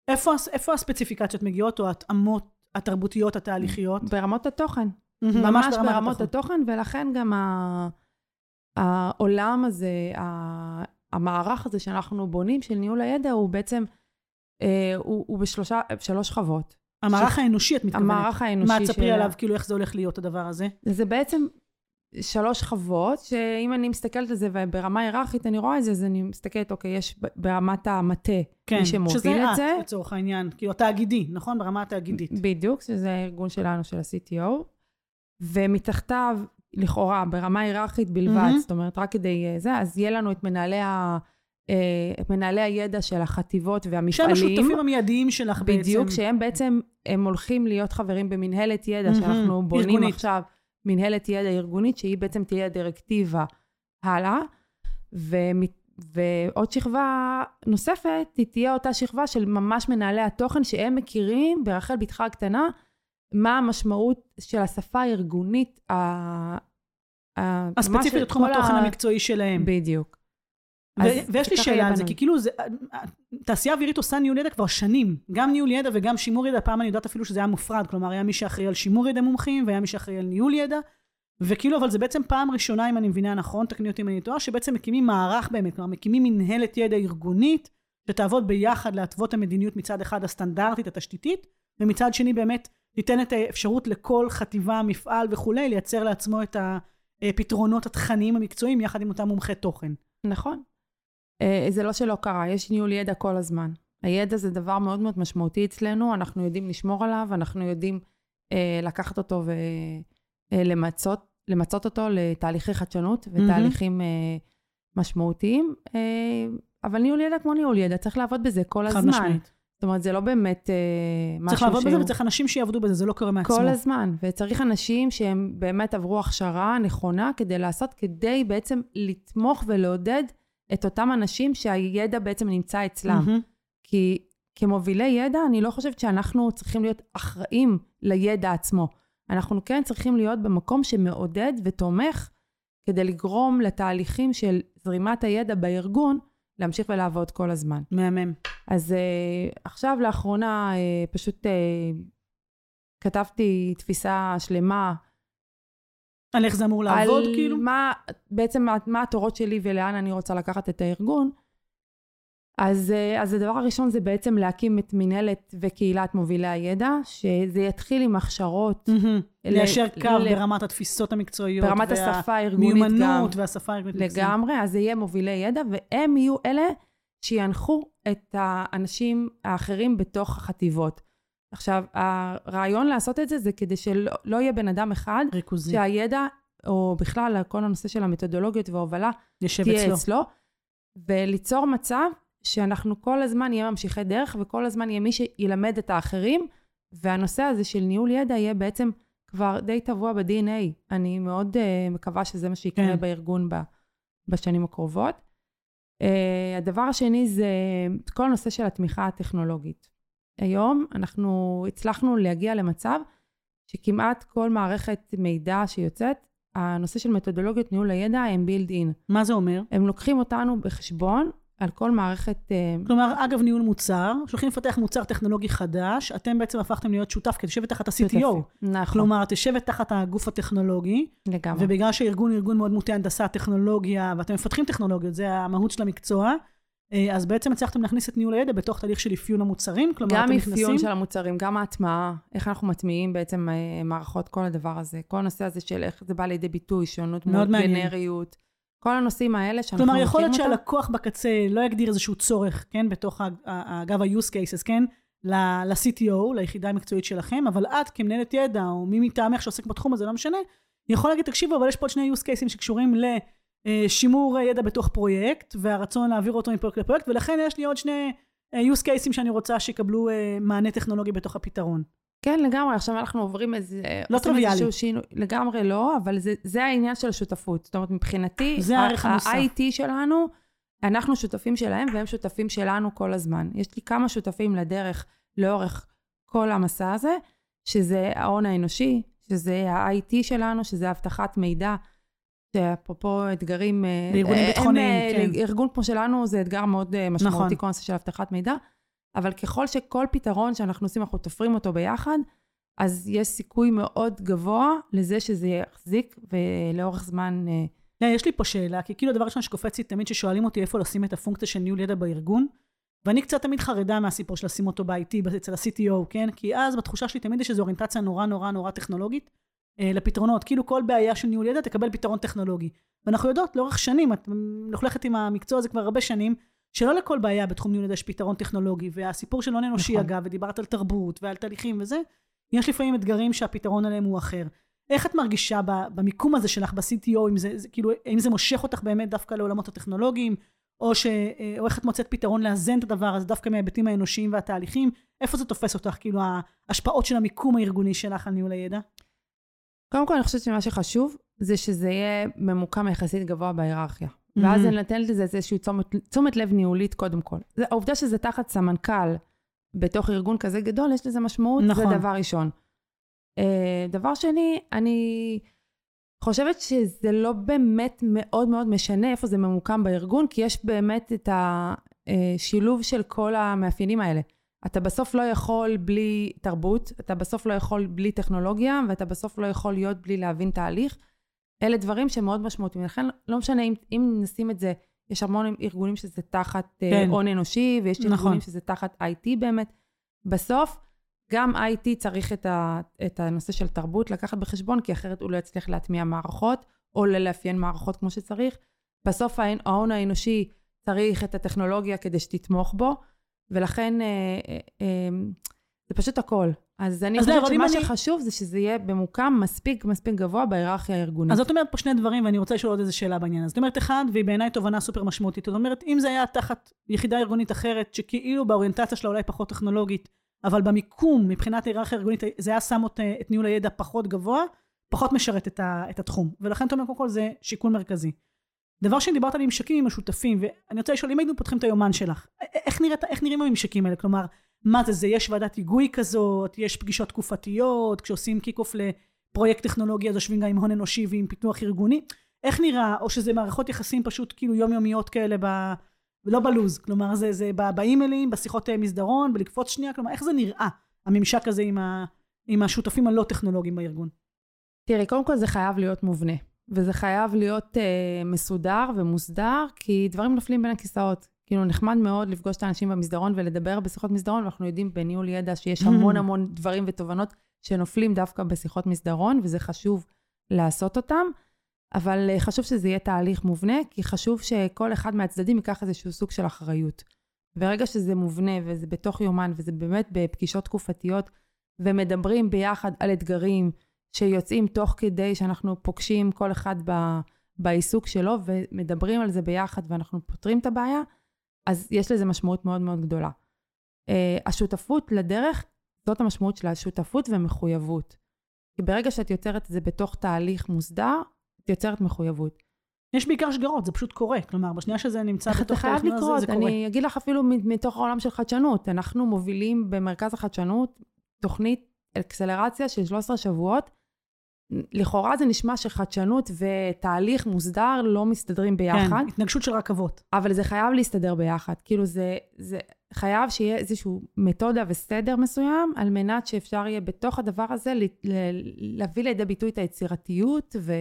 איפה, איפה הספציפיקציות מגיעות, או ההתאמות התרבותיות, התהליכיות?
ברמות התוכן.
ממש
ממש
ברמת
ברמות
התוכן.
התוכן, ולכן גם ה... העולם הזה. המערך הזה שאנחנו בונים, של ניהול הידע, הוא בעצם, אה, הוא, הוא בשלושה, שלוש שכבות.
המערך האנושי, את מתכוונת.
המערך האנושי
מה, תספרי עליו, כאילו, איך זה הולך להיות, הדבר הזה?
זה בעצם שלוש שכבות, שאם אני מסתכלת על זה וברמה היררכית, אני רואה את זה, אז אני מסתכלת, אוקיי, יש ברמת המטה,
כן,
מי שמוביל
שזה
את
את,
זה.
לצורך העניין. כאילו, התאגידי, נכון? ברמה התאגידית.
בדיוק, שזה הארגון שלנו, של ה-CTO, ומתחתיו, לכאורה, ברמה היררכית בלבד,
מהמם.
זאת אומרת, רק כדי אה, זה, אז יהיה לנו את מנהלי, ה, אה, את מנהלי הידע של החטיבות
שהם
והמפעלים.
השותפים המיידיים שלך בעצם.
בדיוק, שהם בעצם, הם הולכים להיות חברים במנהלת ידע,
מהמם,
שאנחנו בונים
ארגונית.
עכשיו, מנהלת ידע ארגונית, שהיא בעצם תהיה הדירקטיבה הלאה. ומת- ועוד שכבה נוספת, היא תהיה אותה שכבה של ממש מנהלי התוכן, שהם מכירים ברחל בתך הקטנה, מה המשמעות של השפה הארגונית, ה... ה-
הספציפית לתחום התוכן
ה-
המקצועי שלהם.
בדיוק.
ו- ויש לי שאלה על זה. כי כאילו זה, תעשייה אווירית עושה ניהול ידע כבר שנים. גם ניהול ידע וגם שימור ידע, פעם אני יודעת אפילו שזה היה מופרד, כלומר היה מי שאחראי על שימור ידע מומחים, והיה מי שאחראי על ניהול ידע, וכאילו, אבל זה בעצם פעם ראשונה, אם אני מבינה נכון, תקני אותי אם אני טועה, שבעצם מקימים מערך באמת, כלומר מקימים מנהלת ידע ארגונית, שתעבוד ביחד להתוות המדיניות מצד אחד הסטנדרטית, התשתיתית, ומצד שני באמת תיתן את האפשרות לכל חטיבה, מפעל וכולי, לייצר לעצמו את הפתרונות התכניים המקצועיים יחד עם אותם מומחי תוכן.
נכון. אה, זה לא שלא קרה, יש ניהול ידע כל הזמן. הידע זה דבר מאוד מאוד משמעותי אצלנו, אנחנו יודעים לשמור עליו, אנחנו יודעים אה, לקחת אותו ולמצות למצות אותו לתהליכי חדשנות ותהליכים אה, משמעותיים. אה, אבל ניהול ידע כמו ניהול ידע, צריך לעבוד בזה כל
חד
הזמן.
משמעית.
זאת אומרת, זה לא באמת אה, משהו
צריך לעבוד בזה וצריך אנשים שיעבדו בזה, זה לא קורה מעצמו.
כל הזמן, וצריך אנשים שהם באמת עברו הכשרה נכונה כדי לעשות, כדי בעצם לתמוך ולעודד את אותם אנשים שהידע בעצם נמצא אצלם.
מהמם.
כי כמובילי ידע, אני לא חושבת שאנחנו צריכים להיות אחראים לידע עצמו. אנחנו כן צריכים להיות במקום שמעודד ותומך כדי לגרום לתהליכים של זרימת הידע בארגון להמשיך ולעבוד כל הזמן.
מהמם.
אז uh, עכשיו לאחרונה uh, פשוט uh, כתבתי תפיסה שלמה
על איך זה אמור לעבוד,
על
כאילו?
מה, בעצם מה, מה התורות שלי ולאן אני רוצה לקחת את הארגון. אז, אה, אז הדבר הראשון זה בעצם להקים את מנהלת וקהילת מובילי הידע, שזה יתחיל עם הכשרות. ל-
ליישר קו
ל-
ברמת התפיסות המקצועיות.
ברמת השפה הארגונית גם.
והמיומנות והשפה הארגונית.
לגמרי, אז זה יהיה מובילי ידע, והם יהיו אלה שינחו את האנשים האחרים בתוך החטיבות. עכשיו, הרעיון לעשות את זה, זה כדי שלא לא יהיה בן אדם אחד
ריכוזי.
שהידע, או בכלל כל הנושא של המתודולוגיות וההובלה,
יושב
תהיה
אצלו.
אצלו, וליצור מצב שאנחנו כל הזמן נהיה ממשיכי דרך, וכל הזמן יהיה מי שילמד את האחרים, והנושא הזה של ניהול ידע יהיה בעצם כבר די טבוע ב-DNA. אני מאוד uh, מקווה שזה מה שיקרה
כן.
בארגון ב, בשנים הקרובות. Uh, הדבר השני זה כל הנושא של התמיכה הטכנולוגית. היום אנחנו הצלחנו להגיע למצב שכמעט כל מערכת מידע שיוצאת, הנושא של מתודולוגיות ניהול הידע הם בילד אין.
מה זה אומר?
הם לוקחים אותנו בחשבון על כל מערכת... אה,
כלומר, אגב ניהול מוצר, שהולכים לפתח מוצר טכנולוגי חדש, אתם בעצם הפכתם להיות שותף כדי לשבת תחת ה-CTO.
נכון,
כלומר, את יושבת תחת הגוף הטכנולוגי,
לגמרי.
ובגלל שהארגון הוא ארגון מאוד מוטה הנדסה, טכנולוגיה, ואתם מפתחים טכנולוגיות, זה המהות של המקצוע, אה, אז בעצם הצלחתם להכניס את ניהול הידע בתוך תהליך של אפיון המוצרים, כלומר,
גם
אתם
אפיון
נכנסים...
של המוצרים, גם ההטמעה, איך אנחנו מטמיעים בעצם אה, מערכות, כל הדבר הזה. כל הנושא הזה של איך זה בא לידי ביטוי, שונות
מאוד
מאוד
מעניין.
כל הנושאים האלה שאנחנו
כלומר, יכול להיות
מכירים אותם.
שהלקוח בקצה לא יגדיר איזשהו צורך, כן, בתוך, אגב, ה-use cases, כן, ל-CTO, ליחידה המקצועית שלכם, אבל את כמנהלת ידע, או מי מטעמך שעוסק בתחום הזה, לא משנה, יכול להגיד, תקשיבו, אבל יש פה עוד שני use cases שקשורים לשימור ידע בתוך פרויקט, והרצון להעביר אותו מפרויקט לפרויקט, ולכן יש לי עוד שני אה, use cases שאני רוצה שיקבלו אה, מענה טכנולוגי בתוך הפתרון.
כן, לגמרי, עכשיו אנחנו עוברים איזה...
לא טריוויאלי.
שינוי, לגמרי לא, אבל זה, זה העניין של השותפות. זאת אומרת, מבחינתי,
זה הערך המוסף.
ה-IT שלנו, אנחנו שותפים שלהם והם שותפים שלנו כל הזמן. יש לי כמה שותפים לדרך לאורך כל המסע הזה, שזה ההון האנושי, שזה ה-IT שלנו, שזה אבטחת מידע, שאפרופו אתגרים... אה,
בארגונים
אה,
ביטחוניים,
אה,
כן.
ארגון כמו שלנו זה אתגר מאוד משמעותי,
נכון.
הנושא של אבטחת מידע. אבל ככל שכל פתרון שאנחנו עושים, אנחנו תופרים אותו ביחד, אז יש סיכוי מאוד גבוה לזה שזה יחזיק ולאורך זמן... אה,
לא, יש לי פה שאלה, כי כאילו הדבר הראשון שקופץ לי תמיד ששואלים אותי איפה לשים את הפונקציה של ניהול ידע בארגון, ואני קצת תמיד חרדה מהסיפור של לשים אותו ב-IT, אצל ה-CTO, כן? כי אז בתחושה שלי תמיד יש איזו אוריינטציה נורא נורא נורא טכנולוגית אה, לפתרונות. כאילו כל בעיה של ניהול ידע תקבל פתרון טכנולוגי. ואנחנו יודעות לאורך שנים, את הולכת עם המקצוע הזה כבר הרבה שנים, שלא לכל בעיה בתחום ניהול יש פתרון טכנולוגי, והסיפור של הון אנושי
נכון.
אגב, ודיברת על תרבות ועל תהליכים וזה, יש לפעמים אתגרים שהפתרון עליהם הוא אחר. איך את מרגישה במיקום הזה שלך ב-CTO, אם זה, זה, כאילו, האם זה מושך אותך באמת דווקא לעולמות הטכנולוגיים, או, ש, אה, או איך את מוצאת פתרון לאזן את הדבר הזה דווקא מההיבטים האנושיים והתהליכים? איפה זה תופס אותך, כאילו ההשפעות של המיקום הארגוני שלך על ניהול הידע?
קודם כל, אני חושבת שמה שחשוב, זה שזה יהיה ממוקם יחסית גבוה בהיררכיה. ואז. אני נותנת לזה איזושהי תשומת, תשומת לב ניהולית קודם כל. זה, העובדה שזה תחת סמנכ"ל בתוך ארגון כזה גדול, יש לזה משמעות,
נכון.
זה דבר ראשון. Uh, דבר שני, אני חושבת שזה לא באמת מאוד מאוד משנה איפה זה ממוקם בארגון, כי יש באמת את השילוב של כל המאפיינים האלה. אתה בסוף לא יכול בלי תרבות, אתה בסוף לא יכול בלי טכנולוגיה, ואתה בסוף לא יכול להיות בלי להבין תהליך. אלה דברים שמאוד משמעותיים. לכן לא משנה אם, אם נשים את זה, יש המון ארגונים שזה תחת אה,
כן.
הון אנושי, ויש
נכון.
ארגונים שזה תחת IT באמת. בסוף, גם IT צריך את, ה, את הנושא של תרבות לקחת בחשבון, כי אחרת הוא לא יצליח להטמיע מערכות, או לאפיין מערכות כמו שצריך. בסוף ההון האנושי צריך את הטכנולוגיה כדי שתתמוך בו, ולכן אה, אה, אה, זה פשוט הכל. אז אני
אז
חושבת שמה
אני-
שחשוב זה שזה יהיה ממוקם מספיק מספיק גבוה בהיררכיה הארגונית.
אז את אומרת פה שני דברים, ואני רוצה לשאול עוד איזה שאלה בעניין הזה. זאת אומרת, אחד, והיא בעיניי תובנה סופר משמעותית, זאת אומרת, אם זה היה תחת יחידה ארגונית אחרת, שכאילו באוריינטציה שלה אולי פחות טכנולוגית, אבל במיקום, מבחינת היררכיה ארגונית, זה היה שם את, את ניהול הידע פחות גבוה, פחות משרת את, ה, את התחום. ולכן אתה אומר, קודם כל, זה שיקול מרכזי. דבר שני, דיברת על ממשקים עם השותפים, ואני רוצה לשאול, אם היינו פותחים את היומן שלך, איך, נראית, איך נראים הממשקים האלה? כלומר, מה זה, זה יש ועדת היגוי כזאת, יש פגישות תקופתיות, כשעושים kick-off לפרויקט טכנולוגי, אז יושבים גם עם הון אנושי ועם פיתוח ארגוני. איך נראה, או שזה מערכות יחסים פשוט כאילו יומיומיות כאלה ב... ולא בלו״ז, כלומר זה, זה באימיילים, בשיחות אה, מסדרון, בלקפוץ שנייה, כלומר איך זה נראה, הממשק הזה עם, ה, עם השותפים הלא טכנולוגיים בארגון?
תראי, קודם כל זה חייב להיות מובנה, וזה חייב להיות אה, מסודר ומוסדר, כי דברים נופלים בין הכיסאות. כאילו, נחמד מאוד לפגוש את האנשים במסדרון ולדבר בשיחות מסדרון, ואנחנו יודעים בניהול ידע שיש המון המון דברים ותובנות שנופלים דווקא בשיחות מסדרון, וזה חשוב לעשות אותם. אבל אה, חשוב שזה יהיה תהליך מובנה, כי חשוב שכל אחד מהצדדים ייקח איזשהו סוג של אחריות. ברגע שזה מובנה וזה בתוך יומן וזה באמת בפגישות תקופתיות ומדברים ביחד על אתגרים שיוצאים תוך כדי שאנחנו פוגשים כל אחד ב, בעיסוק שלו ומדברים על זה ביחד ואנחנו פותרים את הבעיה, אז יש לזה משמעות מאוד מאוד גדולה. Uh, השותפות לדרך, זאת המשמעות של השותפות ומחויבות. כי ברגע שאת יוצרת את זה בתוך תהליך מוסדר, את יוצרת מחויבות.
יש בעיקר שגרות, זה פשוט קורה. כלומר, בשנייה שזה נמצא בתוך
תהליך זה, לקרות. זה קורה. אני אגיד לך אפילו מתוך העולם של חדשנות. אנחנו מובילים במרכז החדשנות תוכנית אקסלרציה של 13 שבועות. לכאורה זה נשמע שחדשנות ותהליך מוסדר לא מסתדרים ביחד.
כן, התנגשות של רכבות.
אבל זה חייב להסתדר ביחד. כאילו זה, זה חייב שיהיה איזשהו מתודה וסדר מסוים, על מנת שאפשר יהיה בתוך הדבר הזה להביא לידי ביטוי את היצירתיות ו...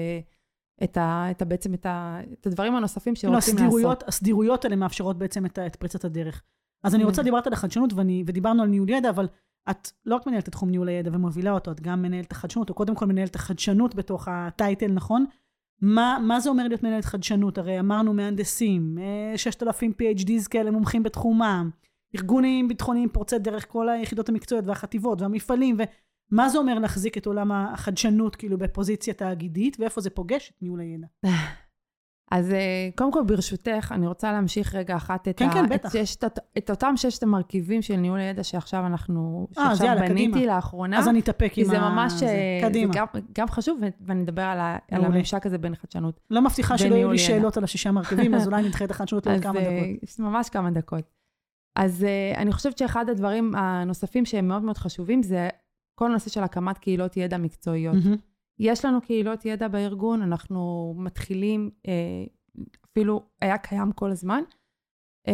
את, ה, את ה, בעצם את, ה, את הדברים הנוספים שרוצים
לא, לעשות. הסדירויות האלה מאפשרות בעצם את, את פריצת הדרך. אז אני רוצה, mm. דיברת על החדשנות ואני, ודיברנו על ניהול ידע, אבל את לא רק מנהלת את תחום ניהול הידע ומובילה אותו, את גם מנהלת החדשנות, או קודם כל מנהלת החדשנות בתוך הטייטל, נכון? מה, מה זה אומר להיות מנהלת חדשנות? הרי אמרנו מהנדסים, 6,000 אה, PhDs כאלה מומחים בתחומם, ארגונים ביטחוניים פורצי דרך כל היחידות המקצועיות והחטיבות והמפעלים, ומה זה אומר להחזיק את עולם החדשנות כאילו בפוזיציה תאגידית, ואיפה זה פוגש את ניהול הידע?
אז אה, קודם כל, ברשותך, אני רוצה להמשיך רגע אחת את,
כן, ה... כן. את,
ששת, את אותם ששת המרכיבים של ניהול הידע שעכשיו אנחנו, 아, שעכשיו יאללה, בניתי קדימה. לאחרונה.
אז אני אתאפק עם ה...
זה ממש, זה, אה, קדימה. זה גם, גם חשוב, ואני אדבר על, ה, על הממשק הזה בין חדשנות.
לא מבטיחה שלא יהיו לי שאלות על השישה מרכיבים, אז אולי נדחה את החדשנות לעוד כמה
אה, דקות. ממש כמה דקות. אז אני חושבת שאחד הדברים הנוספים שהם מאוד מאוד חשובים, זה כל הנושא של הקמת קהילות ידע מקצועיות. Mm-hmm. יש לנו קהילות ידע בארגון, אנחנו מתחילים, uh, אפילו היה קיים כל הזמן, uh,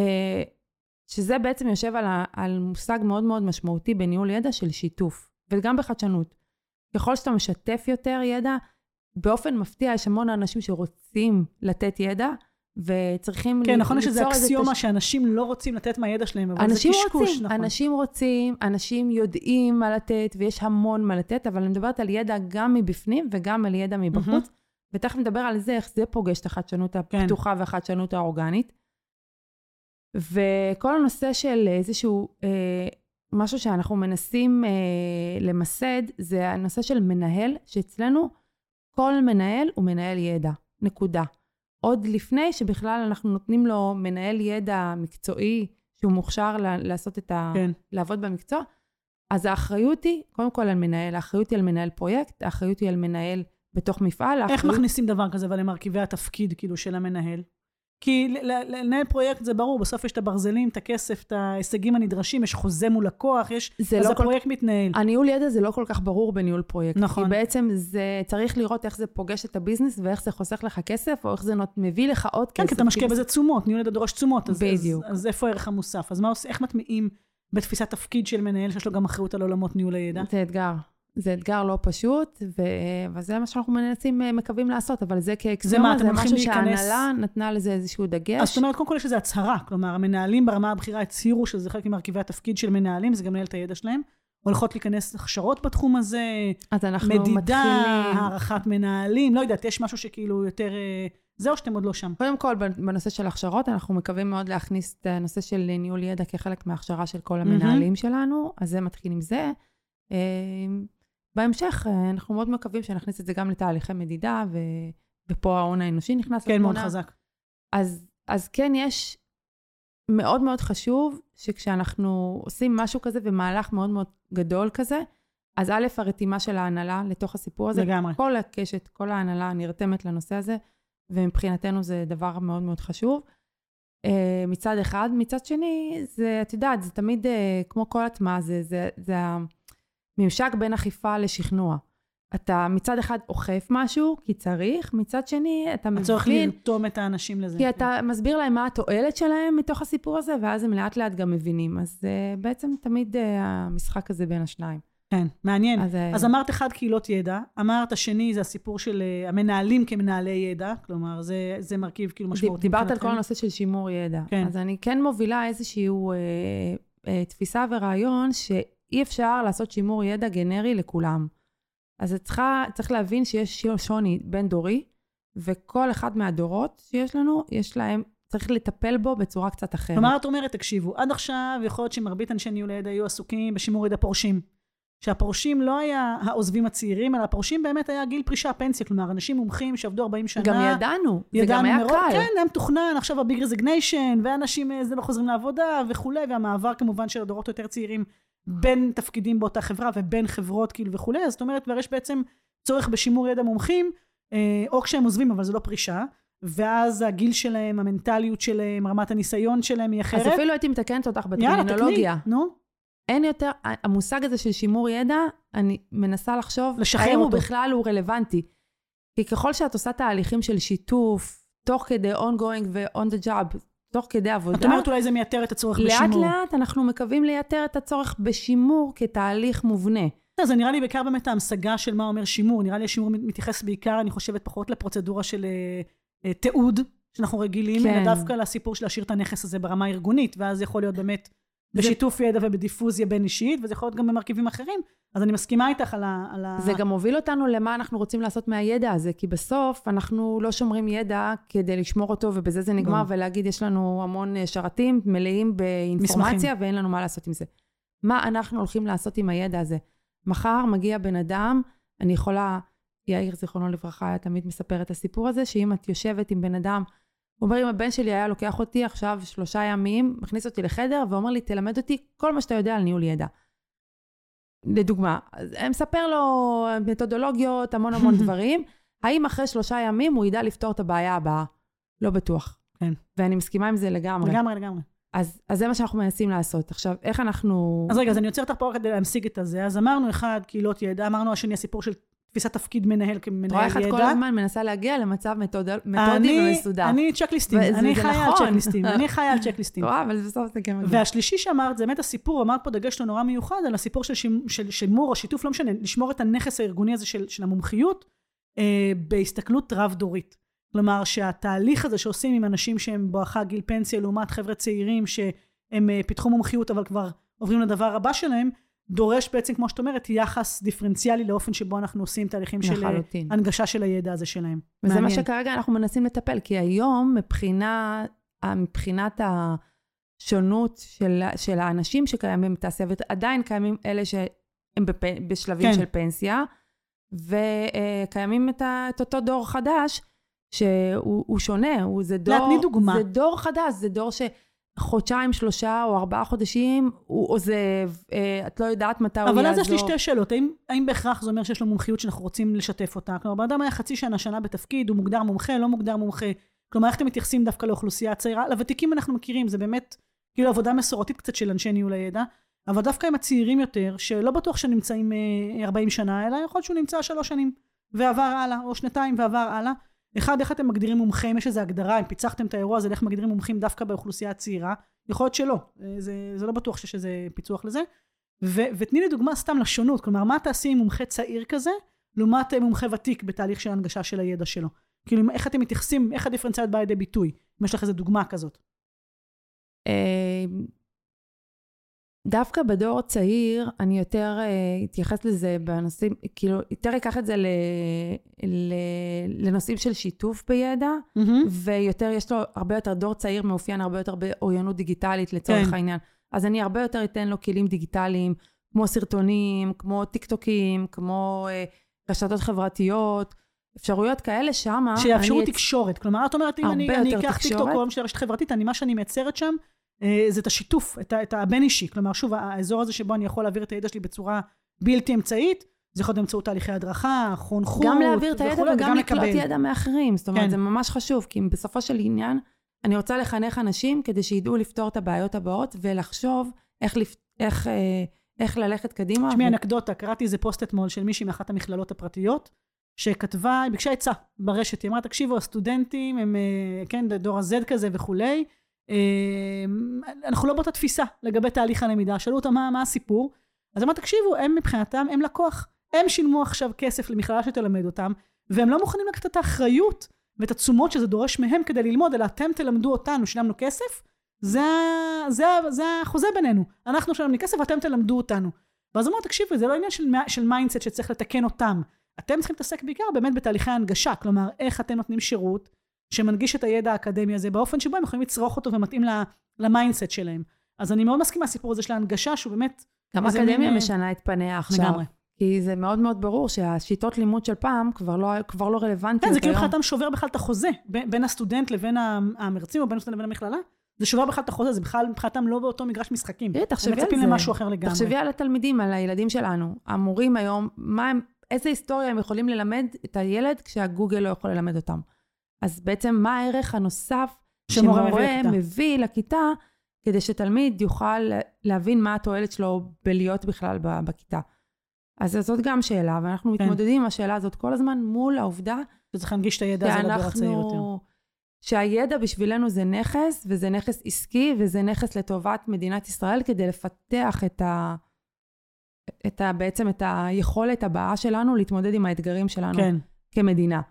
שזה בעצם יושב על, על מושג מאוד מאוד משמעותי בניהול ידע של שיתוף, וגם בחדשנות. ככל שאתה משתף יותר ידע, באופן מפתיע יש המון אנשים שרוצים לתת ידע, וצריכים
כן, נכון שזה אקסיומה תש... שאנשים לא רוצים לתת מהידע שלהם, אבל זה קשקוש,
רוצים, נכון. אנשים רוצים, אנשים יודעים מה לתת, ויש המון מה לתת, אבל אני מדברת על ידע גם מבפנים וגם על ידע מבחוץ, mm-hmm. ותכף נדבר על זה, איך זה פוגש את החדשנות כן. הפתוחה כן. והחדשנות האורגנית. וכל הנושא של איזשהו, אה, משהו שאנחנו מנסים אה, למסד, זה הנושא של מנהל, שאצלנו כל מנהל הוא מנהל ידע, נקודה. עוד לפני שבכלל אנחנו נותנים לו מנהל ידע מקצועי, שהוא מוכשר לעשות את ה... כן. לעבוד במקצוע, אז האחריות היא, קודם כל על מנהל, האחריות היא על מנהל פרויקט, האחריות היא על מנהל בתוך מפעל.
איך האחריות... מכניסים דבר כזה אבל למרכיבי התפקיד, כאילו, של המנהל? כי לנהל פרויקט זה ברור, בסוף יש את הברזלים, את הכסף, את ההישגים הנדרשים, יש חוזה מול לקוח, יש... אז לא הפרויקט כל... מתנהל.
הניהול ידע זה לא כל כך ברור בניהול פרויקט. נכון. כי בעצם זה צריך לראות איך זה פוגש את הביזנס, ואיך זה חוסך לך כסף, או איך זה נות, מביא לך עוד
כן, כסף. כן, כי אתה משקיע בזה תשומות, ניהול ידע דורש תשומות.
אז, בדיוק.
אז, אז איפה הערך המוסף? אז מה עושה, איך מטמיעים בתפיסת תפקיד של מנהל, שיש לו גם אחריות על עולמות ניהול הידע?
זה אתגר. זה אתגר לא פשוט, ו... וזה מה שאנחנו מנסים, אה, מקווים לעשות, אבל זה כאקסיומה, זה, זה משהו להיכנס... שההנהלה נתנה לזה איזשהו דגש.
אז זאת אומרת, קודם כל יש איזו הצהרה, כלומר, המנהלים ברמה הבכירה הצהירו שזה חלק ממרכיבי התפקיד של מנהלים, זה גם מנהל את הידע שלהם. הולכות להיכנס הכשרות בתחום הזה,
אז אנחנו
מדידה,
מתחילים...
הערכת מנהלים, לא יודעת, יש משהו שכאילו יותר... אה, זה או שאתם עוד לא שם?
קודם כל, בנושא של הכשרות, אנחנו מקווים מאוד להכניס את הנושא של ניהול ידע כחלק מההכשרה של כל המנהלים mm-hmm. שלנו, אז זה מתחיל עם זה. בהמשך, אה, אנחנו מאוד מקווים שנכניס את זה גם לתהליכי מדידה, ו... ופה ההון האנושי נכנס
כן, לתמונה. כן, מאוד חזק.
אז, אז כן, יש מאוד מאוד חשוב שכשאנחנו עושים משהו כזה ומהלך מאוד מאוד גדול כזה, אז א', הרתימה של ההנהלה לתוך הסיפור הזה.
לגמרי.
כל הקשת, כל ההנהלה נרתמת לנושא הזה, ומבחינתנו זה דבר מאוד מאוד חשוב. אה, מצד אחד. מצד שני, זה, את יודעת, זה תמיד, אה, כמו כל הטמעה, זה, זה, זה הממשק בין אכיפה לשכנוע. אתה מצד אחד אוכף משהו, כי צריך, מצד שני, אתה מבין...
הצורך לרתום את האנשים לזה.
כי אתה מסביר להם מה התועלת שלהם מתוך הסיפור הזה, ואז הם לאט לאט גם מבינים. אז uh, בעצם תמיד uh, המשחק הזה בין השניים.
כן, מעניין.
אז, אה,
אז אמרת אחד, קהילות ידע. אמרת שני, זה הסיפור של uh, המנהלים כמנהלי ידע. כלומר, זה, זה מרכיב כאילו משמעותי.
דיברת על כל הנושא של שימור ידע.
כן.
אז אני כן מובילה איזושהי uh, uh, תפיסה ורעיון שאי אפשר לעשות שימור ידע גנרי לכולם. אז צריכה, צריך להבין שיש שוני בין דורי, וכל אחד מהדורות שיש לנו, יש להם, צריך לטפל בו בצורה קצת אחרת.
כלומר, את אומרת, תקשיבו, עד עכשיו יכול להיות שמרבית אנשי ניהול הידע היו עסוקים בשימור ידע פורשים. שהפורשים לא היה העוזבים הצעירים, אלא הפורשים באמת היה גיל פרישה, פנסיה. כלומר, אנשים מומחים שעבדו 40 שנה.
גם ידענו,
ידענו
זה גם היה
מראש,
קל.
כן, היה מתוכנן, עכשיו הביג רזיגניישן, ואנשים זה לא חוזרים לעבודה וכולי, והמעבר כמובן של הדורות היותר צעירים בין תפקידים באותה חברה ובין חברות כאילו וכולי, אז זאת אומרת, כבר יש בעצם צורך בשימור ידע מומחים, אה, או כשהם עוזבים, אבל זה לא פרישה, ואז הגיל שלהם, המנטליות שלהם, רמת הניסיון שלהם היא אחרת.
אז אפילו הייתי מתקנת אותך בטרמינולוגיה.
נו.
אין יותר, המושג הזה של שימור ידע, אני מנסה לחשוב,
לשחרר
האם הוא
אותו.
בכלל הוא רלוונטי. כי ככל שאת עושה תהליכים של שיתוף, תוך כדי ongoing ו-on the job, תוך כדי עבודה,
את אומרת אולי זה מייתר את הצורך
לאט
בשימור.
לאט אנחנו מקווים לייתר את הצורך בשימור כתהליך מובנה.
זה נראה לי בעיקר באמת ההמשגה של מה אומר שימור. נראה לי השימור מתייחס בעיקר, אני חושבת, פחות לפרוצדורה של אה, אה, תיעוד, שאנחנו רגילים,
כן.
אלא דווקא לסיפור של להשאיר את הנכס הזה ברמה הארגונית, ואז יכול להיות באמת בשיתוף ידע ובדיפוזיה בין אישית, וזה יכול להיות גם במרכיבים אחרים. אז אני מסכימה איתך על ה... על ה...
זה גם מוביל אותנו למה אנחנו רוצים לעשות מהידע הזה, כי בסוף אנחנו לא שומרים ידע כדי לשמור אותו, ובזה זה נגמר,
ברור.
ולהגיד, יש לנו המון אה, שרתים מלאים באינפורמציה,
מסמכים.
ואין לנו מה לעשות עם זה. מה אנחנו הולכים לעשות עם הידע הזה? מחר מגיע בן אדם, אני יכולה, יאיר, זיכרונו לברכה, היה תמיד מספר את הסיפור הזה, שאם את יושבת עם בן אדם, הוא אומר, אם הבן שלי היה לוקח אותי עכשיו שלושה ימים, מכניס אותי לחדר, ואומר לי, תלמד אותי כל מה שאתה יודע על ניהול ידע. לדוגמה, מספר לו מתודולוגיות, המון המון דברים. האם אחרי שלושה ימים הוא ידע לפתור את הבעיה הבאה? לא בטוח.
כן.
ואני מסכימה עם זה לגמרי.
לגמרי, לגמרי.
אז, אז זה מה שאנחנו מנסים לעשות. עכשיו, איך אנחנו...
אז רגע, אז אני עוצר אותך פה רק כדי להמשיג את הזה. אז אמרנו אחד, קהילות ידע, אמרנו השני, הסיפור של תפיסת תפקיד מנהל
את רואה
כמנהל
איך את כל
ידע.
הזמן מנסה להגיע למצב מתוד... מתודי ומסודר.
אני צ'קליסטים, אני
זה
חיה על
נכון.
צ'קליסטים, אני חיה על צ'קליסטים.
רואה, אבל בסוף זה כן מגיע.
והשלישי שאמרת, זה באמת הסיפור, אמרת פה דגש לא נורא מיוחד, על הסיפור של, שימ, של שימור או שיתוף, לא משנה, לשמור את הנכס הארגוני הזה של, של המומחיות, אה, בהסתכלות רב-דורית. כלומר, שהתהליך הזה שעושים עם אנשים שהם בואכה גיל פנסיה, לעומת חבר'ה צעירים שהם אה, פיתחו מומחיות, אבל כבר עוברים לדבר הבא שלהם, דורש בעצם, כמו שאת אומרת, יחס דיפרנציאלי לאופן שבו אנחנו עושים תהליכים של אה,
לחלוטין.
הנגשה של הידע הזה שלהם.
וזה מה
מעניין.
שכרגע אנחנו מנסים לטפל, כי היום מבחינה, מבחינת השונות של, של האנשים שקיימים בתעשייה, ועדיין קיימים אלה שהם בפ, בשלבים
כן.
של פנסיה, וקיימים את, ה, את אותו דור חדש, שהוא הוא שונה, הוא, זה דור,
תני דוגמה.
זה דור חדש, זה דור שחודשיים, שלושה או ארבעה חודשים הוא עוזב, אה, את לא יודעת מתי הוא יעזוב.
אבל אז יש לי שתי שאלות. האם, האם בהכרח זה אומר שיש לו מומחיות שאנחנו רוצים לשתף אותה? כלומר, בן אדם היה חצי שנה, שנה בתפקיד, הוא מוגדר מומחה, לא מוגדר מומחה. כלומר, איך אתם מתייחסים דווקא לאוכלוסייה הצעירה? לוותיקים אנחנו מכירים, זה באמת כאילו עבודה מסורתית קצת של אנשי ניהול הידע, אבל דווקא עם הצעירים יותר, שלא בטוח שנמצאים אה, 40 שנה, אלא יכול להיות שהוא נמצא שלוש שנים ועבר הלאה, או שנתיים ועבר הלאה. אחד, איך אתם מגדירים מומחה, אם יש איזו הגדרה, אם פיצחתם את האירוע הזה, איך מגדירים מומחים דווקא באוכלוסייה הצעירה? יכול להיות שלא, אה, זה, זה לא בטוח שיש איזה פיצוח לזה. ו- ותני לי דוגמה סתם לשונות, כלומר, מה תעשי עם מומחה צעיר כזה, לעומת אה, מומחה ותיק בתהליך של הנגשה של הידע שלו? כאילו, איך אתם מתייחסים, איך הדיפרנציאליות באה לידי ביטוי? אם יש לך איזה דוגמה כזאת.
דווקא בדור הצעיר, אני יותר אה, אתייחס לזה בנושאים, כאילו, יותר אקח את זה ל, ל, לנושאים של שיתוף בידע, ויותר, יש לו הרבה יותר, דור צעיר מאופיין הרבה יותר באוריינות דיגיטלית לצורך
כן.
העניין. אז אני הרבה יותר אתן לו כלים דיגיטליים, כמו סרטונים, כמו טיקטוקים, כמו אה, רשתות חברתיות, אפשרויות כאלה שמה.
שיאפשרו תקשורת. כלומר, את אומרת, אם אני, אני אקח. טיקטוק או של רשת חברתית, אני, מה שאני מייצרת שם, זה את השיתוף, את, את הבין אישי. כלומר, שוב, האזור הזה שבו אני יכול להעביר את הידע שלי בצורה בלתי אמצעית, זה יכול להיות באמצעות תהליכי הדרכה, חונכות
גם להעביר את הידע
וכולי,
וגם לקלוט. ידע מאחרים. זאת אומרת,
כן.
זה ממש חשוב, כי בסופו של עניין, אני רוצה לחנך אנשים כדי שידעו לפתור את הבעיות הבאות ולחשוב איך, לפ... איך, אה, איך ללכת קדימה.
תשמעי,
ו-
אנקדוטה, קראתי איזה פוסט אתמול של מישהי מאחת המכללות הפרטיות, שכתבה, היא ביקשה עצה ברשת, היא אמרה, תקשיבו, הסטודנטים הם, אה, כן, דור ה-Z כזה וכולי, אה, אנחנו לא באותה תפיסה לגבי תהליך הלמידה, שאלו אותה מה, מה הסיפור, אז אמרה, תקשיבו, הם מבחינתם, הם לקוח, הם שילמו עכשיו כסף למכללה שתלמד אותם, והם לא מוכנים לקחת את האחריות ואת התשומות שזה דורש מהם כדי ללמוד, אלא אתם תלמדו אותנו, שילמנו כסף, זה, זה, זה החוזה בינינו. אנחנו שילמנו כסף ואתם תלמדו אותנו. ואז אמרו, תקשיבו, זה לא עניין של, של mindset שצריך לתקן אותם. אתם צריכים להתעסק בעיקר באמת בתהליכי ההנגשה, כלומר, איך אתם נותנים שירות שמנגיש את הידע האקדמי הזה באופן שבו הם יכולים לצרוך אותו ומתאים ל mindset שלהם. אז אני מאוד מסכימה לסיפור הזה של ההנגשה, שהוא באמת...
גם האקדמיה
מין, אה,
משנה את פניה עכשיו.
לגמרי.
כי זה מאוד מאוד ברור שהשיטות לימוד של פעם כבר לא, כבר לא רלוונטיות
כן, זה כאילו. מבחינתם שובר בכלל את החוזה בין בין הסטודנט לבין המרצים, או בין הסטודנט לבין המכללה. זה שובר בכלל את החוזה, זה בכלל מבחינתם לא באותו מגרש משחקים.
תראי, תחשבי
הם
על
מצפים
זה.
למשהו אחר לגמרי.
תחשבי על התלמידים, על הילדים שלנו. המורים היום, מה הם, איזה היסטוריה הם יכולים ללמד את הילד כשהגוגל לא יכול ללמד אותם. אז בעצם מה הערך הנוסף
שמורה מביא
שמורה
לכיתה.
מביא לכיתה, כדי שתלמיד יוכל להבין מה התועלת שלו בלהיות בכלל בכיתה. אז זאת גם שאלה, ואנחנו
כן.
מתמודדים עם השאלה הזאת כל הזמן מול העובדה
שצריך להנגיש את הידע הזה לדור הצעיר יותר.
שהידע בשבילנו זה נכס, וזה נכס עסקי, וזה נכס לטובת מדינת ישראל כדי לפתח את ה... את ה, בעצם את היכולת הבאה שלנו להתמודד עם האתגרים שלנו
כן.
כמדינה.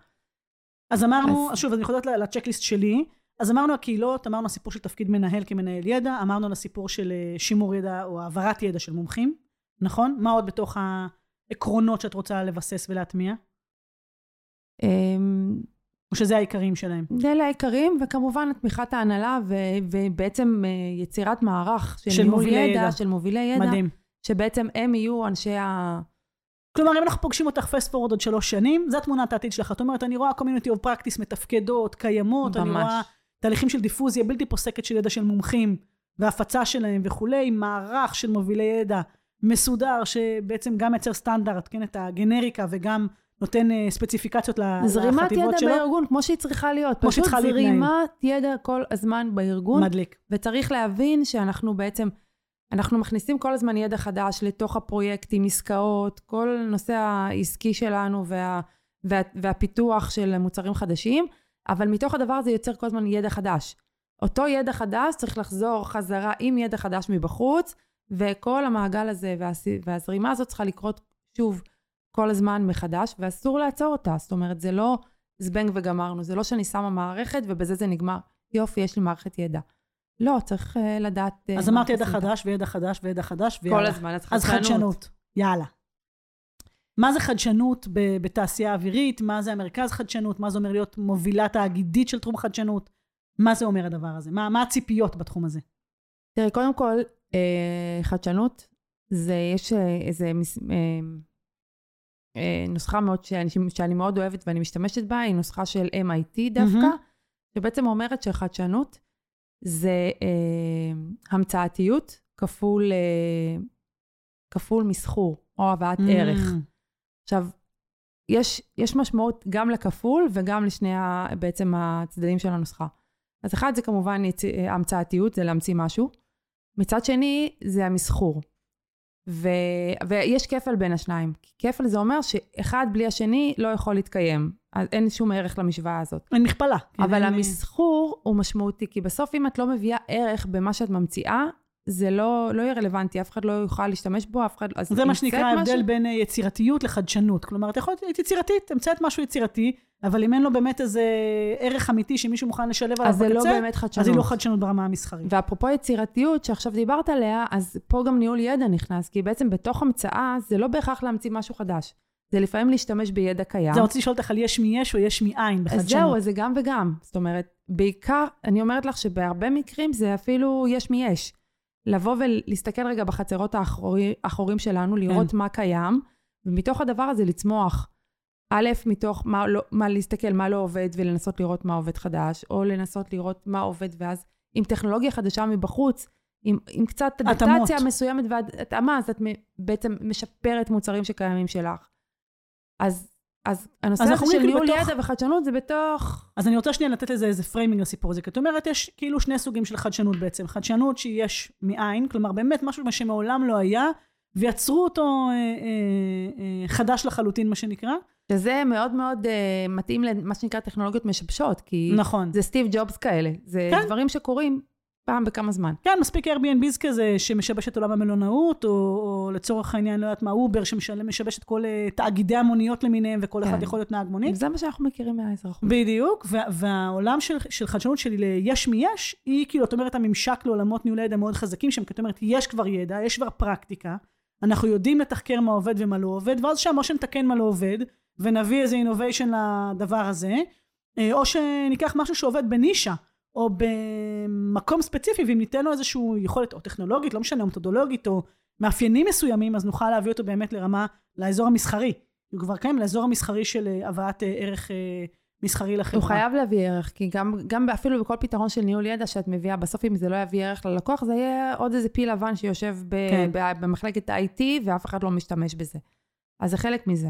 אז אמרנו,
אז-
שוב, אני חוזרת לצ'קליסט שלי, אז אמרנו הקהילות, אמרנו הסיפור של תפקיד מנהל כמנהל ידע, אמרנו על הסיפור של אה, שימור ידע או העברת ידע של מומחים, נכון? מה עוד בתוך העקרונות שאת רוצה לבסס ולהטמיע?
אמ,
או שזה העיקרים שלהם?
אלה העיקרים, וכמובן תמיכת ההנהלה, ו, ובעצם אה, יצירת מערך של,
של
ניהול
מובילי
ידע,
ידע.
של מובילי ידע,
מדהים.
שבעצם הם יהיו אנשי ה...
כלומר, אם אנחנו פוגשים אותך פסט פורוד עוד שלוש שנים, זה תמונת העתיד שלך. את אומרת, אני רואה community of practice מתפקדות, קיימות, אני
ממש.
רואה תהליכים של דיפוזיה בלתי פוסקת של ידע של מומחים, והפצה שלהם וכולי, מערך של מובילי ידע מסודר, שבעצם גם מייצר סטנדרט, כן, את הגנריקה, וגם נותן אה, ספציפיקציות ל-
זרימת
לחטיבות
ידע
שלו.
בארגון, כמו שהיא צריכה להיות.
כמו שהיא צריכה
פשוט
להתנהל.
זרימת ידע כל הזמן בארגון,
מדליק.
וצריך להבין שאנחנו בעצם, אנחנו מכניסים כל הזמן ידע חדש לתוך הפרויקטים, עסקאות, כל הנושא העסקי שלנו וה, וה, והפיתוח של מוצרים חדשים, אבל מתוך הדבר הזה יוצר כל הזמן ידע חדש. אותו ידע חדש צריך לחזור חזרה עם ידע חדש מבחוץ, וכל המעגל הזה והס- והזרימה הזאת צריכה לקרות שוב כל הזמן מחדש, ואסור לעצור אותה. זאת אומרת, זה לא זבנג וגמרנו, זה לא שאני שמה מערכת ובזה זה נגמר. יופי, יש לי מערכת ידע. לא, צריך uh, לדעת... uh,
אז
מה
אמרת ידע. חדש וידע חדש וידע חדש,
כל
ויאללה.
הזמן, אז
אז חדשנות. יאללה. מה זה חדשנות ב- בתעשייה אווירית? מה זה המרכז חדשנות? מה זה אומר להיות מובילה תאגידית של תחום חדשנות? מה זה אומר הדבר הזה? מה, מה הציפיות בתחום הזה?
תראי, קודם כל, אה, חדשנות, זה, יש אה, איזה מס, אה, אה, נוסחה מאוד שאני, שאני מאוד אוהבת ואני משתמשת בה, היא נוסחה של MIT דווקא,
מהמם.
שבעצם אומרת שחדשנות זה אה, המצאתיות כפול, אה, כפול מסחור, או הבאת ערך.
Mm,
עכשיו, יש, יש משמעות גם לכפול וגם לשני ה, בעצם הצדדים של הנוסחה. אז אחד זה כמובן יצ... המצאתיות, זה להמציא משהו. מצד שני, זה המסחור. ו... ויש כפל בין השניים. כי כפל זה אומר שאחד בלי השני לא יכול להתקיים. אז אין שום ערך למשוואה הזאת.
אין מכפלה. כן,
אבל
אין-
המסחור הוא משמעותי, כי בסוף אם את לא מביאה ערך במה שאת ממציאה, זה לא, לא יהיה רלוונטי, אף אחד לא יוכל להשתמש בו, אף אחד... אז
זה מה שנקרא ההבדל
משהו-
בין אה, יצירתיות לחדשנות. כלומר, אתה יכול להיות יצירתית, המצאת משהו יצירתי, אבל אם אין לו באמת איזה ערך אמיתי שמישהו מוכן לשלב עליו
אז זה
בקצה,
לא באמת חדשנות.
אז היא לא חדשנות ברמה המסחרית.
ואפרופו יצירתיות שעכשיו דיברת עליה, אז פה גם ניהול ידע נכנס, כי בעצם בתוך המצאה זה לא בהכרח להמציא משהו חדש. זה לפעמים להשתמש בידע קיים.
זה רציתי לשאול אותך על יש מיש או יש מאין
אז
בחדשנות.
זהו, אז זה גם וגם. זאת אומרת, בעיקר, אני אומרת לך שבהרבה מקרים זה אפילו יש מיש. לבוא ולהסתכל רגע בחצרות האחורי, האחורים שלנו, לראות
כן.
מה קיים, ומתוך הדבר הזה לצמוח. א', מתוך מה, לא, מה להסתכל מה לא עובד ולנסות לראות מה עובד חדש, או לנסות לראות מה עובד ואז עם טכנולוגיה חדשה מבחוץ, עם, עם קצת אדפטציה מסוימת והתאמה, אז את בעצם משפרת מוצרים שקיימים שלך. אז אז הנושא הזה של ניהול בתוך... ידע וחדשנות זה בתוך...
אז אני רוצה שנייה לתת לזה איזה framing לסיפור הזה. כי את אומרת, יש כאילו שני סוגים של חדשנות בעצם. חדשנות שיש מאין, כלומר באמת משהו שמעולם לא היה, ויצרו אותו אה, אה, אה, חדש לחלוטין, מה שנקרא.
שזה מאוד מאוד אה, מתאים למה שנקרא טכנולוגיות משבשות, כי...
נכון.
זה סטיב ג'ובס כאלה. זה כן. דברים שקורים פעם בכמה זמן.
כן, מספיק Airbnb כזה שמשבש את עולם המלונאות, או, או לצורך העניין, לא יודעת מה, אובר שמשבש את כל אה, תאגידי המוניות למיניהם, וכל כן. אחד יכול להיות נהג מונית.
זה מה שאנחנו מכירים מהאזרחות.
בדיוק, וה, והעולם של, של חדשנות שלי ל יש מיש, היא כאילו, את אומרת, הממשק לעולמות ניהול ידע מאוד חזקים כי את אומרת, יש כבר ידע, יש כבר פרקטיקה, אנחנו יודעים לתחקר מה עובד ומה לא עובד, ואז שם או שנתקן מה לא עובד, ונביא איזה אינוביישן לדבר הזה, אה, או שניקח משהו שעובד בנישה. או במקום ספציפי, ואם ניתן לו איזושהי יכולת, או טכנולוגית, לא משנה, או מתודולוגית, או מאפיינים מסוימים, אז נוכל להביא אותו באמת לרמה, לאזור המסחרי. הוא כבר קיים לאזור המסחרי של אה, הבאת אה, ערך אה, מסחרי לחברה.
הוא חייב להביא ערך, כי גם, גם אפילו בכל פתרון של ניהול ידע שאת מביאה, בסוף אם זה לא יביא ערך ללקוח, זה יהיה עוד איזה פיל לבן שיושב ב, כן. במחלקת ה-IT, ואף אחד לא משתמש בזה. אז זה חלק מזה.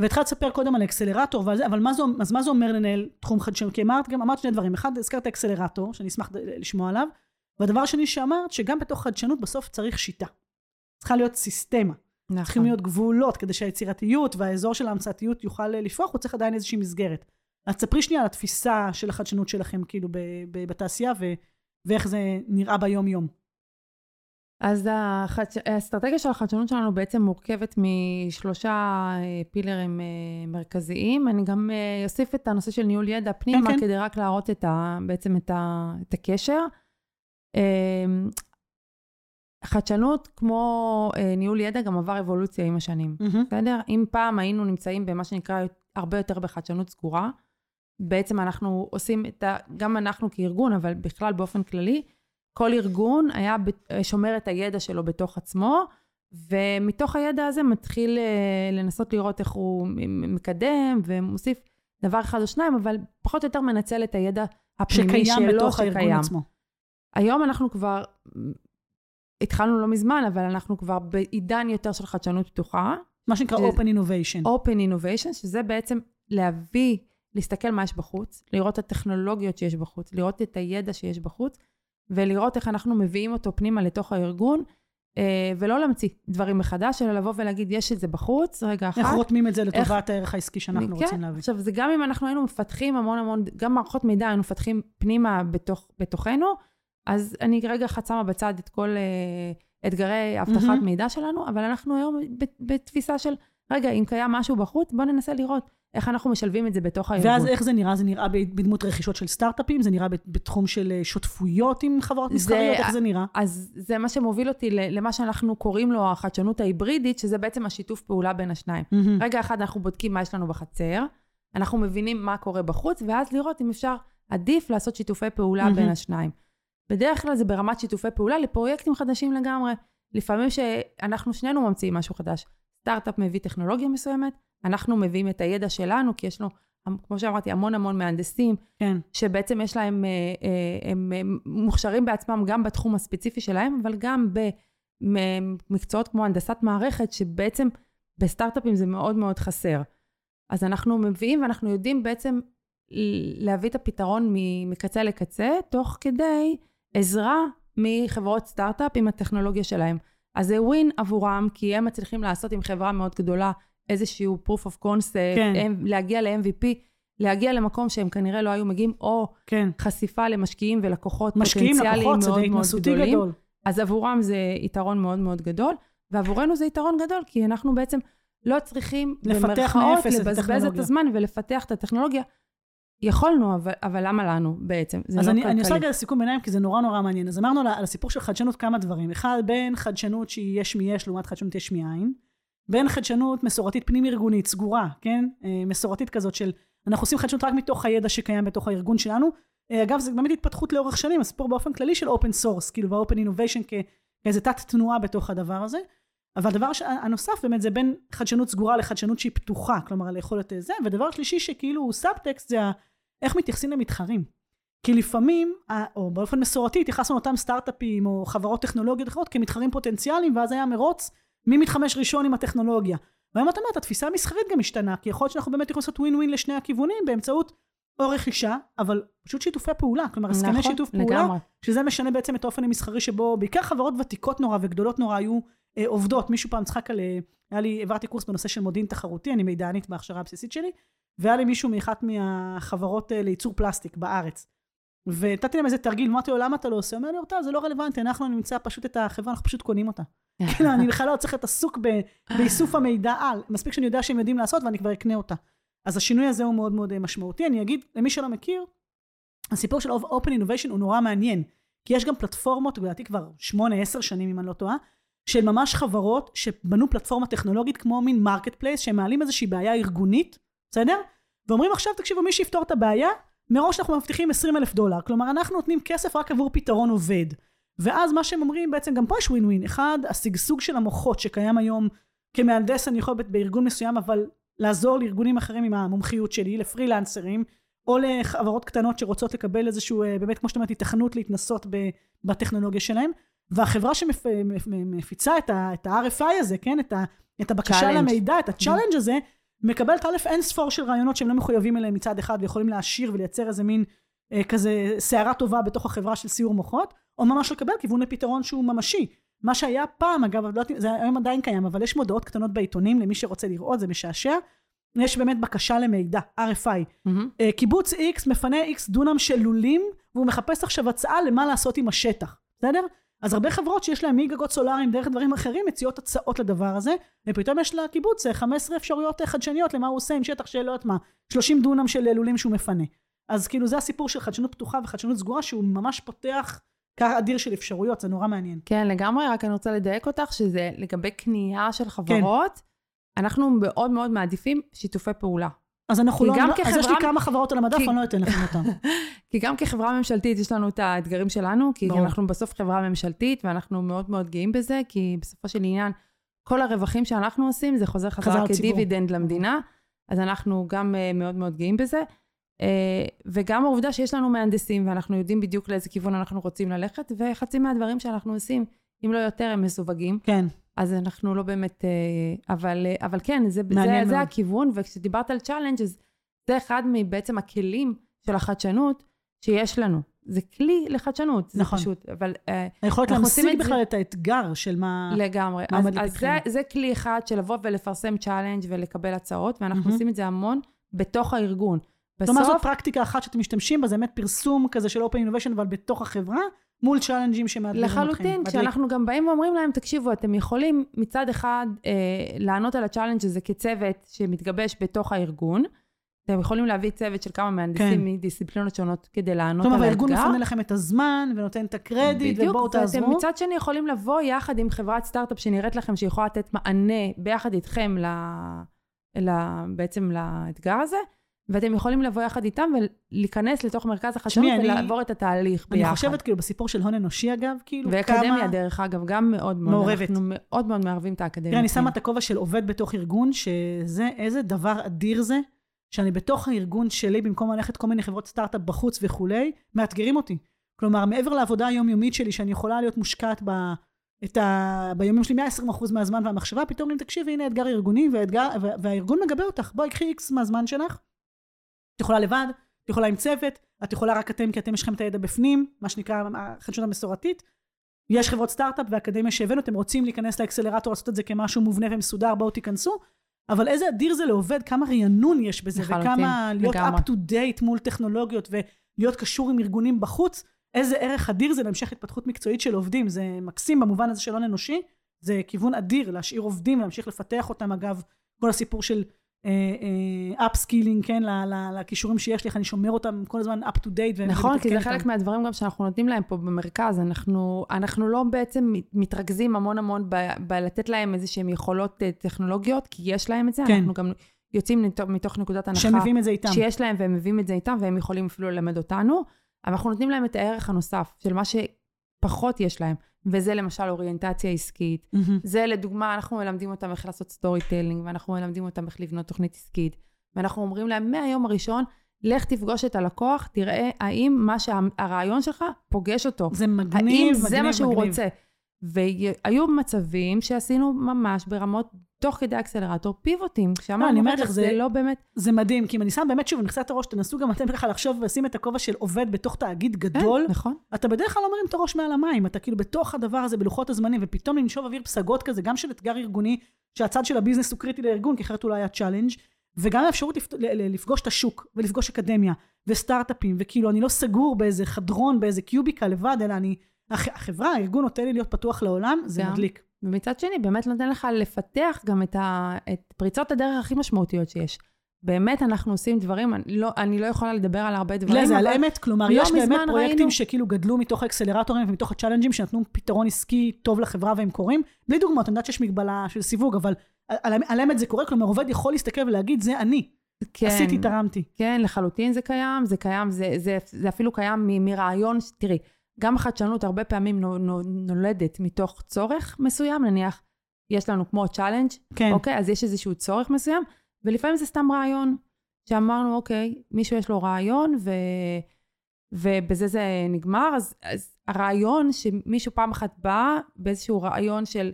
והתחלת לספר קודם על אקסלרטור ועל זה, אבל מה זה, אז מה זה אומר לנהל תחום חדשנות? כי אמרת גם, אמרת שני דברים. אחד, הזכרת אקסלרטור, שאני אשמח לשמוע עליו, והדבר השני שאמרת, שגם בתוך חדשנות בסוף צריך שיטה. צריכה להיות סיסטמה. נכון. צריכים להיות גבולות כדי שהיצירתיות והאזור של ההמצאתיות יוכל לפרוח, הוא צריך עדיין איזושהי מסגרת. אז תספרי שנייה על התפיסה של החדשנות שלכם, כאילו, בתעשייה, ו- ואיך זה נראה ביום-יום.
אז החדש... האסטרטגיה של החדשנות שלנו בעצם מורכבת משלושה אה, פילרים אה, מרכזיים. אני גם אה, אוסיף את הנושא של ניהול ידע פנימה, כן, כן. כדי רק להראות את ה... בעצם את, ה... את הקשר. חדשנות, כמו ניהול ידע, גם עבר אבולוציה עם השנים, mm-hmm. בסדר? אם פעם היינו נמצאים במה שנקרא הרבה יותר בחדשנות סגורה, בעצם אנחנו עושים את ה... גם אנחנו כארגון, אבל בכלל באופן כללי, כל ארגון היה שומר את הידע שלו בתוך עצמו, ומתוך הידע הזה מתחיל אה, לנסות לראות איך הוא מקדם ומוסיף דבר אחד או שניים, אבל פחות או יותר מנצל את הידע הפנימי
שקיים
שלו,
בתוך שקיים. הארגון עצמו.
היום אנחנו כבר, התחלנו לא מזמן, אבל אנחנו כבר בעידן יותר של חדשנות פתוחה.
מה שנקרא ש... Open Innovation.
Open Innovation, שזה בעצם להביא, להסתכל מה יש בחוץ, לראות את הטכנולוגיות שיש בחוץ, לראות את הידע שיש בחוץ, ולראות איך אנחנו מביאים אותו פנימה לתוך הארגון, אה, ולא להמציא דברים מחדש, אלא לבוא ולהגיד, יש את זה בחוץ, רגע אחת.
איך רותמים את זה לטובת איך... הערך העסקי שאנחנו כן. רוצים להביא.
עכשיו, זה גם אם אנחנו היינו מפתחים המון המון, גם מערכות מידע היינו מפתחים פנימה בתוך, בתוכנו, אז אני רגע אחת שמה בצד את כל uh, אתגרי אבטחת mm-hmm. מידע שלנו, אבל אנחנו היום בתפיסה של, רגע, אם קיים משהו בחוץ, בואו ננסה לראות איך אנחנו משלבים את זה בתוך הארגון.
ואז איך זה נראה? זה נראה בדמות רכישות של סטארט-אפים? זה נראה בתחום של אה, שותפויות עם חברות מסחריות? איך זה נראה?
אז זה מה שמוביל אותי למה שאנחנו קוראים לו החדשנות ההיברידית, שזה בעצם השיתוף פעולה בין השניים. Mm-hmm. רגע אחד אנחנו בודקים מה יש לנו בחצר, אנחנו מבינים מה קורה בחוץ, ואז לראות אם אפשר, עדיף לעשות שיתופי פעולה mm-hmm. בין השניים. בדרך כלל זה ברמת שיתופי פעולה לפרויקטים חדשים לגמרי. לפעמים שאנחנו שנינו ממציאים משהו חדש. סטארט-אפ מביא טכנולוגיה מסוימת, אנחנו מביאים את הידע שלנו, כי יש לנו, כמו שאמרתי, המון המון מהנדסים,
כן.
שבעצם יש להם, אה, אה, הם מוכשרים בעצמם גם בתחום הספציפי שלהם, אבל גם במקצועות כמו הנדסת מערכת, שבעצם בסטארט-אפים זה מאוד מאוד חסר. אז אנחנו מביאים ואנחנו יודעים בעצם להביא את הפתרון מקצה לקצה, תוך כדי עזרה מחברות סטארט-אפ עם הטכנולוגיה שלהם. אז זה ווין עבורם, כי הם מצליחים לעשות עם חברה מאוד גדולה איזשהו proof of concept, כן. להגיע ל-MVP, להגיע למקום שהם כנראה לא היו מגיעים, או כן. חשיפה למשקיעים ולקוחות
משקיעים,
פוטנציאליים
לקוחות, מאוד מאוד גדולים. גדול.
אז עבורם זה יתרון מאוד מאוד גדול, ועבורנו זה יתרון גדול, כי אנחנו בעצם לא צריכים,
במרכאות,
לבזבז את הזמן ולפתח את הטכנולוגיה. יכולנו, אבל, אבל למה לנו בעצם?
זה אז לא אני, כלכלי. אני עושה רגע סיכום ביניים, כי זה נורא נורא מעניין. אז אמרנו על הסיפור של חדשנות כמה דברים. אחד, בין חדשנות שהיא יש מיש לעומת חדשנות יש מאין. בין חדשנות מסורתית פנים-ארגונית, סגורה, כן? אה, מסורתית כזאת של, אנחנו עושים חדשנות רק מתוך הידע שקיים בתוך הארגון שלנו. אה, אגב, זה באמת התפתחות לאורך שנים, הסיפור באופן כללי של open source, כאילו, וה open innovation כאיזה תת תנועה בתוך הדבר הזה. אבל הדבר הנוסף באמת זה בין חדשנות סגורה לחדשנות שהיא פתוחה, כלומר על היכולת זה, ודבר שלישי שכאילו הוא סאבטקסט זה איך מתייחסים למתחרים. כי לפעמים, או באופן מסורתי, התייחסנו לאותם סטארט-אפים או חברות טכנולוגיות אחרות כמתחרים פוטנציאליים, ואז היה מרוץ מי מתחמש ראשון עם הטכנולוגיה. והיום את אומרת, התפיסה המסחרית גם השתנה, כי יכול להיות שאנחנו באמת יכולים לעשות ווין ווין לשני הכיוונים באמצעות או רכישה, אבל פשוט שיתופי פעולה, כלומר הסכמי
נכון,
שיתוף פעולה,
לגמרי.
שזה משנה בעצם את האופן המסחרי שבו בעיקר חברות ותיקות נורא וגדולות נורא היו אה, עובדות. מישהו פעם צחק על, אה, היה לי, העברתי קורס בנושא של מודיעין תחרותי, אני מידענית בהכשרה הבסיסית שלי, והיה לי מישהו מאחת מהחברות אה, לייצור פלסטיק בארץ. ונתתי להם איזה תרגיל, אמרתי לו, למה אתה לא עושה? הוא אומר לי, טוב, זה לא רלוונטי, אנחנו נמצא פשוט את החברה, אנחנו פשוט קונים אותה. כאילו, אני בכלל לא צריך להיות עסוק באיסוף המידע על. מספיק שאני יודע שהם יודעים לעשות ואני כבר אקנה אותה. אז השינוי הזה הוא מאוד מאוד אה, משמעותי. אני אגיד, למי שלא מכיר, הסיפור של Open Innovation הוא נורא מעניין. כי יש גם פלטפורמות, לדעתי כבר 8-10 שנים, אם אני לא טועה, של ממש חברות שבנו פלטפורמה טכנולוגית כמו מין marketplace, שהם מעלים איזושהי בעיה ארגונית, בסדר? ואומרים עכשיו, תקשיבו, מי שיפתור את הבעיה, מראש אנחנו מבטיחים 20 אלף דולר. כלומר, אנחנו נותנים כסף רק עבור פתרון עובד. ואז מה שהם אומרים, בעצם גם פה יש ווין ווין. אחד, השגשוג של המוחות שקיים היום כמהנדס, אני יכול בארגון מסוים, אבל לעזור לארגונים אחרים עם המומחיות שלי, לפרילנסרים, או לחברות קטנות שרוצות לקבל איזשהו, אה, באמת, כמו שאת אומרת, התכנות להתנסות בטכנולוגיה שלהם. והחברה שמפיצה את, ה-RFI הזה, כן, את, ה- את הבקשה
Challenge.
למידע, את ה challenge הזה, מקבלת א' אין ספור של רעיונות שהם לא מחויבים אליהם מצד אחד ויכולים להעשיר ולייצר איזה מין אה, כזה סערה טובה בתוך החברה של סיור מוחות, או ממש לקבל כיוון לפתרון שהוא ממשי. מה שהיה פעם, אגב, לא זה היום עדיין קיים, אבל יש מודעות קטנות בעיתונים למי שרוצה לראות, זה משעשע. יש באמת בקשה למידע, RFI.
מהמם.
אה, קיבוץ X מפנה X דונם של לולים, והוא מחפש עכשיו הצעה למה לעשות עם השטח, בסדר? אז הרבה חברות שיש להן מגגות סולאריים דרך דברים אחרים מציעות הצעות לדבר הזה, ופתאום יש לקיבוץ אה, 15 אפשרויות אה, חדשניות למה הוא עושה עם שטח של לא יודעת מה, 30 דונם של אה, לולים שהוא מפנה. אז כאילו זה הסיפור של חדשנות פתוחה וחדשנות סגורה, שהוא ממש פותח קר אדיר של אפשרויות, זה נורא מעניין.
כן, לגמרי, רק אני רוצה לדייק אותך, שזה לגבי קנייה של חברות, אנחנו מאוד מאוד מעדיפים שיתופי פעולה.
אז אנחנו לא,
גם
אז יש לי
כחברה-
כמה חברות על המדף,
כי-
אני לא אתן לכם אותם.
כי גם כחברה ממשלתית יש לנו את האתגרים שלנו, כי
ברור.
אנחנו בסוף חברה ממשלתית, ואנחנו מאוד מאוד גאים בזה, כי בסופו של עניין, כל הרווחים שאנחנו עושים, זה חוזר
חזר
חזרה
לציבור.
כדיבידנד למדינה, אז אנחנו גם אה, מאוד מאוד גאים בזה. אה, וגם העובדה שיש לנו מהנדסים, ואנחנו יודעים בדיוק לאיזה כיוון אנחנו רוצים ללכת, וחצי מהדברים שאנחנו עושים, אם לא יותר, הם מסווגים.
כן,
אז אנחנו לא באמת, אה, אבל, אה, אבל כן, זה, זה, זה. הכיוון, וכשדיברת על challenge אז זה אחד מבעצם הכלים של החדשנות שיש לנו. זה כלי לחדשנות, זה
נכון.
פשוט, אבל אה,
היכולת
אנחנו עושים
להמשיג
את זה-
בכלל את האתגר של מה...
לגמרי.
מה
אז, אז זה? זה כלי אחד של לבוא ולפרסם challenge ולקבל הצעות, ואנחנו
מהמם.
עושים את זה המון בתוך הארגון.
כלומר, זאת
בסוף,
פרקטיקה אחת שאתם משתמשים בה, זה באמת פרסום כזה של Open Innovation, אבל בתוך החברה, מול צ'אלנג'ים שמאתגרים אתכם.
לחלוטין. כשאנחנו גם באים ואומרים להם, תקשיבו, אתם יכולים מצד אחד אה, לענות על ה challenge הזה כצוות שמתגבש בתוך הארגון. אתם יכולים להביא צוות של כמה מהנדסים
כן.
מדיסציפלינות שונות כדי לענות על האתגר.
הארגון מפנה לכם את הזמן, ונותן את הקרדיט,
בדיוק,
ובואו
ואתם
תעזרו.
מצד שני יכולים לבוא יחד עם חברת סטארט-אפ שנראית לכם שיכולה לתת מענה ביחד איתכם ל... ל... בעצם לאתגר הזה, ואתם יכולים לבוא יחד איתם ולהיכנס לתוך מרכז החדשנות
תשמעי, אני-
ולעבור את התהליך
אני
ביחד.
חושבת, כאילו, בסיפור של הון אנושי, אגב, כאילו,
ואקדמיה,
כמה...
דרך אגב, גם מאוד מאוד.
מעורבת.
אנחנו מאוד מאוד מערבים את האקדמיה.
תראה, אני
כן.
שמה את הכובע של עובד בתוך ארגון, שזה, איזה דבר אדיר זה, שאני בתוך הארגון שלי, במקום ללכת כל מיני חברות סטארט-אפ בחוץ וכולי, מאתגרים אותי. כלומר, מעבר לעבודה היומיומית שלי, שאני יכולה להיות מושקעת ב... את ה... ביומים שלי 120% מהזמן והמחשבה, פתאום אומרים, תקשיבי, הנה אתגר ארגוני, והאתגר... וה- והארגון מגבה אותך. בואי, קחי איקס מהזמן שלך. את יכולה לבד, את יכולה עם צוות, את יכולה רק אתם, כי אתם יש לכם את הידע בפנים, מה שנקרא החדשנות המסורתית. יש חברות סטארט-אפ ואקדמיה שהבאנו, אתם רוצים להיכנס לאקסלרטור, לעשות את זה כמשהו מובנה ומסודר, בואו תיכנסו. אבל איזה אדיר זה לעובד, כמה רענון יש בזה,
לחלוטין,
וכמה להיות
לגמרי.
up to date מול טכנולוגיות, ולהיות קשור עם ארגונים בחוץ, איזה ערך אדיר זה להמשך התפתחות מקצועית של עובדים. זה מקסים במובן הזה של הון אנושי, זה כיוון אדיר להשאיר עובדים, להמשיך לפתח אותם. אגב, כל הסיפור של upskilling, כן, ל- ל- לכישורים שיש לי, איך אני שומר אותם כל הזמן up to date.
נכון, כי זה חלק. מהדברים גם שאנחנו נותנים להם פה במרכז. אנחנו, אנחנו לא בעצם מתרכזים המון המון בלתת להם איזה שהם יכולות אה, טכנולוגיות, כי יש להם את זה.
כן.
אנחנו גם יוצאים מתוך נקודת הנחה
שהם מביאים את זה איתם.
שיש להם והם מביאים את זה איתם, והם יכולים אפילו ללמד אותנו. אבל אנחנו נותנים להם את הערך הנוסף של מה שפחות יש להם, וזה למשל אוריינטציה עסקית.
מהמם.
זה לדוגמה, אנחנו מלמדים אותם איך לעשות storytelling, ואנחנו מלמדים אותם איך לבנות תוכנית עסקית. ואנחנו אומרים להם מהיום הראשון, לך תפגוש את הלקוח, תראה האם מה שהרעיון שלך פוגש אותו.
זה מגניב,
האם
מגניב,
זה מה שהוא
מגניב.
רוצה. והיו מצבים שעשינו ממש ברמות, תוך כדי אקסלרטור, פיבוטים.
אני
כשאמרנו,
אומרת
רגע,
לך,
זה
זה-
לא באמת...
זה מדהים, כי אם אני שם באמת שוב, אני מכסה את הראש, תנסו גם אתם ככה לחשוב ולשים את הכובע של עובד בתוך תאגיד גדול.
כן, נכון.
אתה בדרך כלל לא מרים את הראש מעל המים, אתה כאילו בתוך הדבר הזה בלוחות הזמנים, ופתאום לנשוב אוויר פסגות כזה, גם של אתגר ארגוני, שהצד של ה business הוא קריטי לארגון, כי אחרת אולי היה challenge, וגם האפשרות לפ... לפגוש את השוק, ולפגוש אקדמיה, וסטארט-אפים, וכאילו אני לא סגור באיזה חדרון, באיזה cubicle לבד, אלא אני... הח... החברה, הארגון נותן לי להיות פתוח לעולם, זה. מדליק.
ומצד שני, באמת נותן לך לפתח גם את, ה, את פריצות הדרך הכי משמעותיות שיש. באמת אנחנו עושים דברים, אני לא, אני לא יכולה לדבר על הרבה דברים,
לא, זה על אמת, כלומר,
לא
יש באמת פרויקטים
ראינו-
שכאילו גדלו מתוך האקסלרטורים ומתוך הצ'אלנג'ים, שנתנו פתרון עסקי טוב לחברה והם קורים. בלי דוגמאות, אני יודעת שיש מגבלה של סיווג, אבל על, על אמת זה קורה, כלומר, עובד יכול להסתכל ולהגיד, זה אני,
כן,
עשיתי, תרמתי.
כן, לחלוטין זה קיים, זה קיים, זה, זה, זה אפילו קיים מ- מרעיון, תראי, גם החדשנות הרבה פעמים נו- נו- נולדת מתוך צורך מסוים, נניח, יש לנו כמו challenge,
כן.
אוקיי? אז יש איזשהו צורך מסוים, ולפעמים זה סתם רעיון, שאמרנו, אוקיי, מישהו יש לו רעיון, ו... ובזה זה נגמר, אז, אז הרעיון שמישהו פעם אחת בא באיזשהו רעיון של,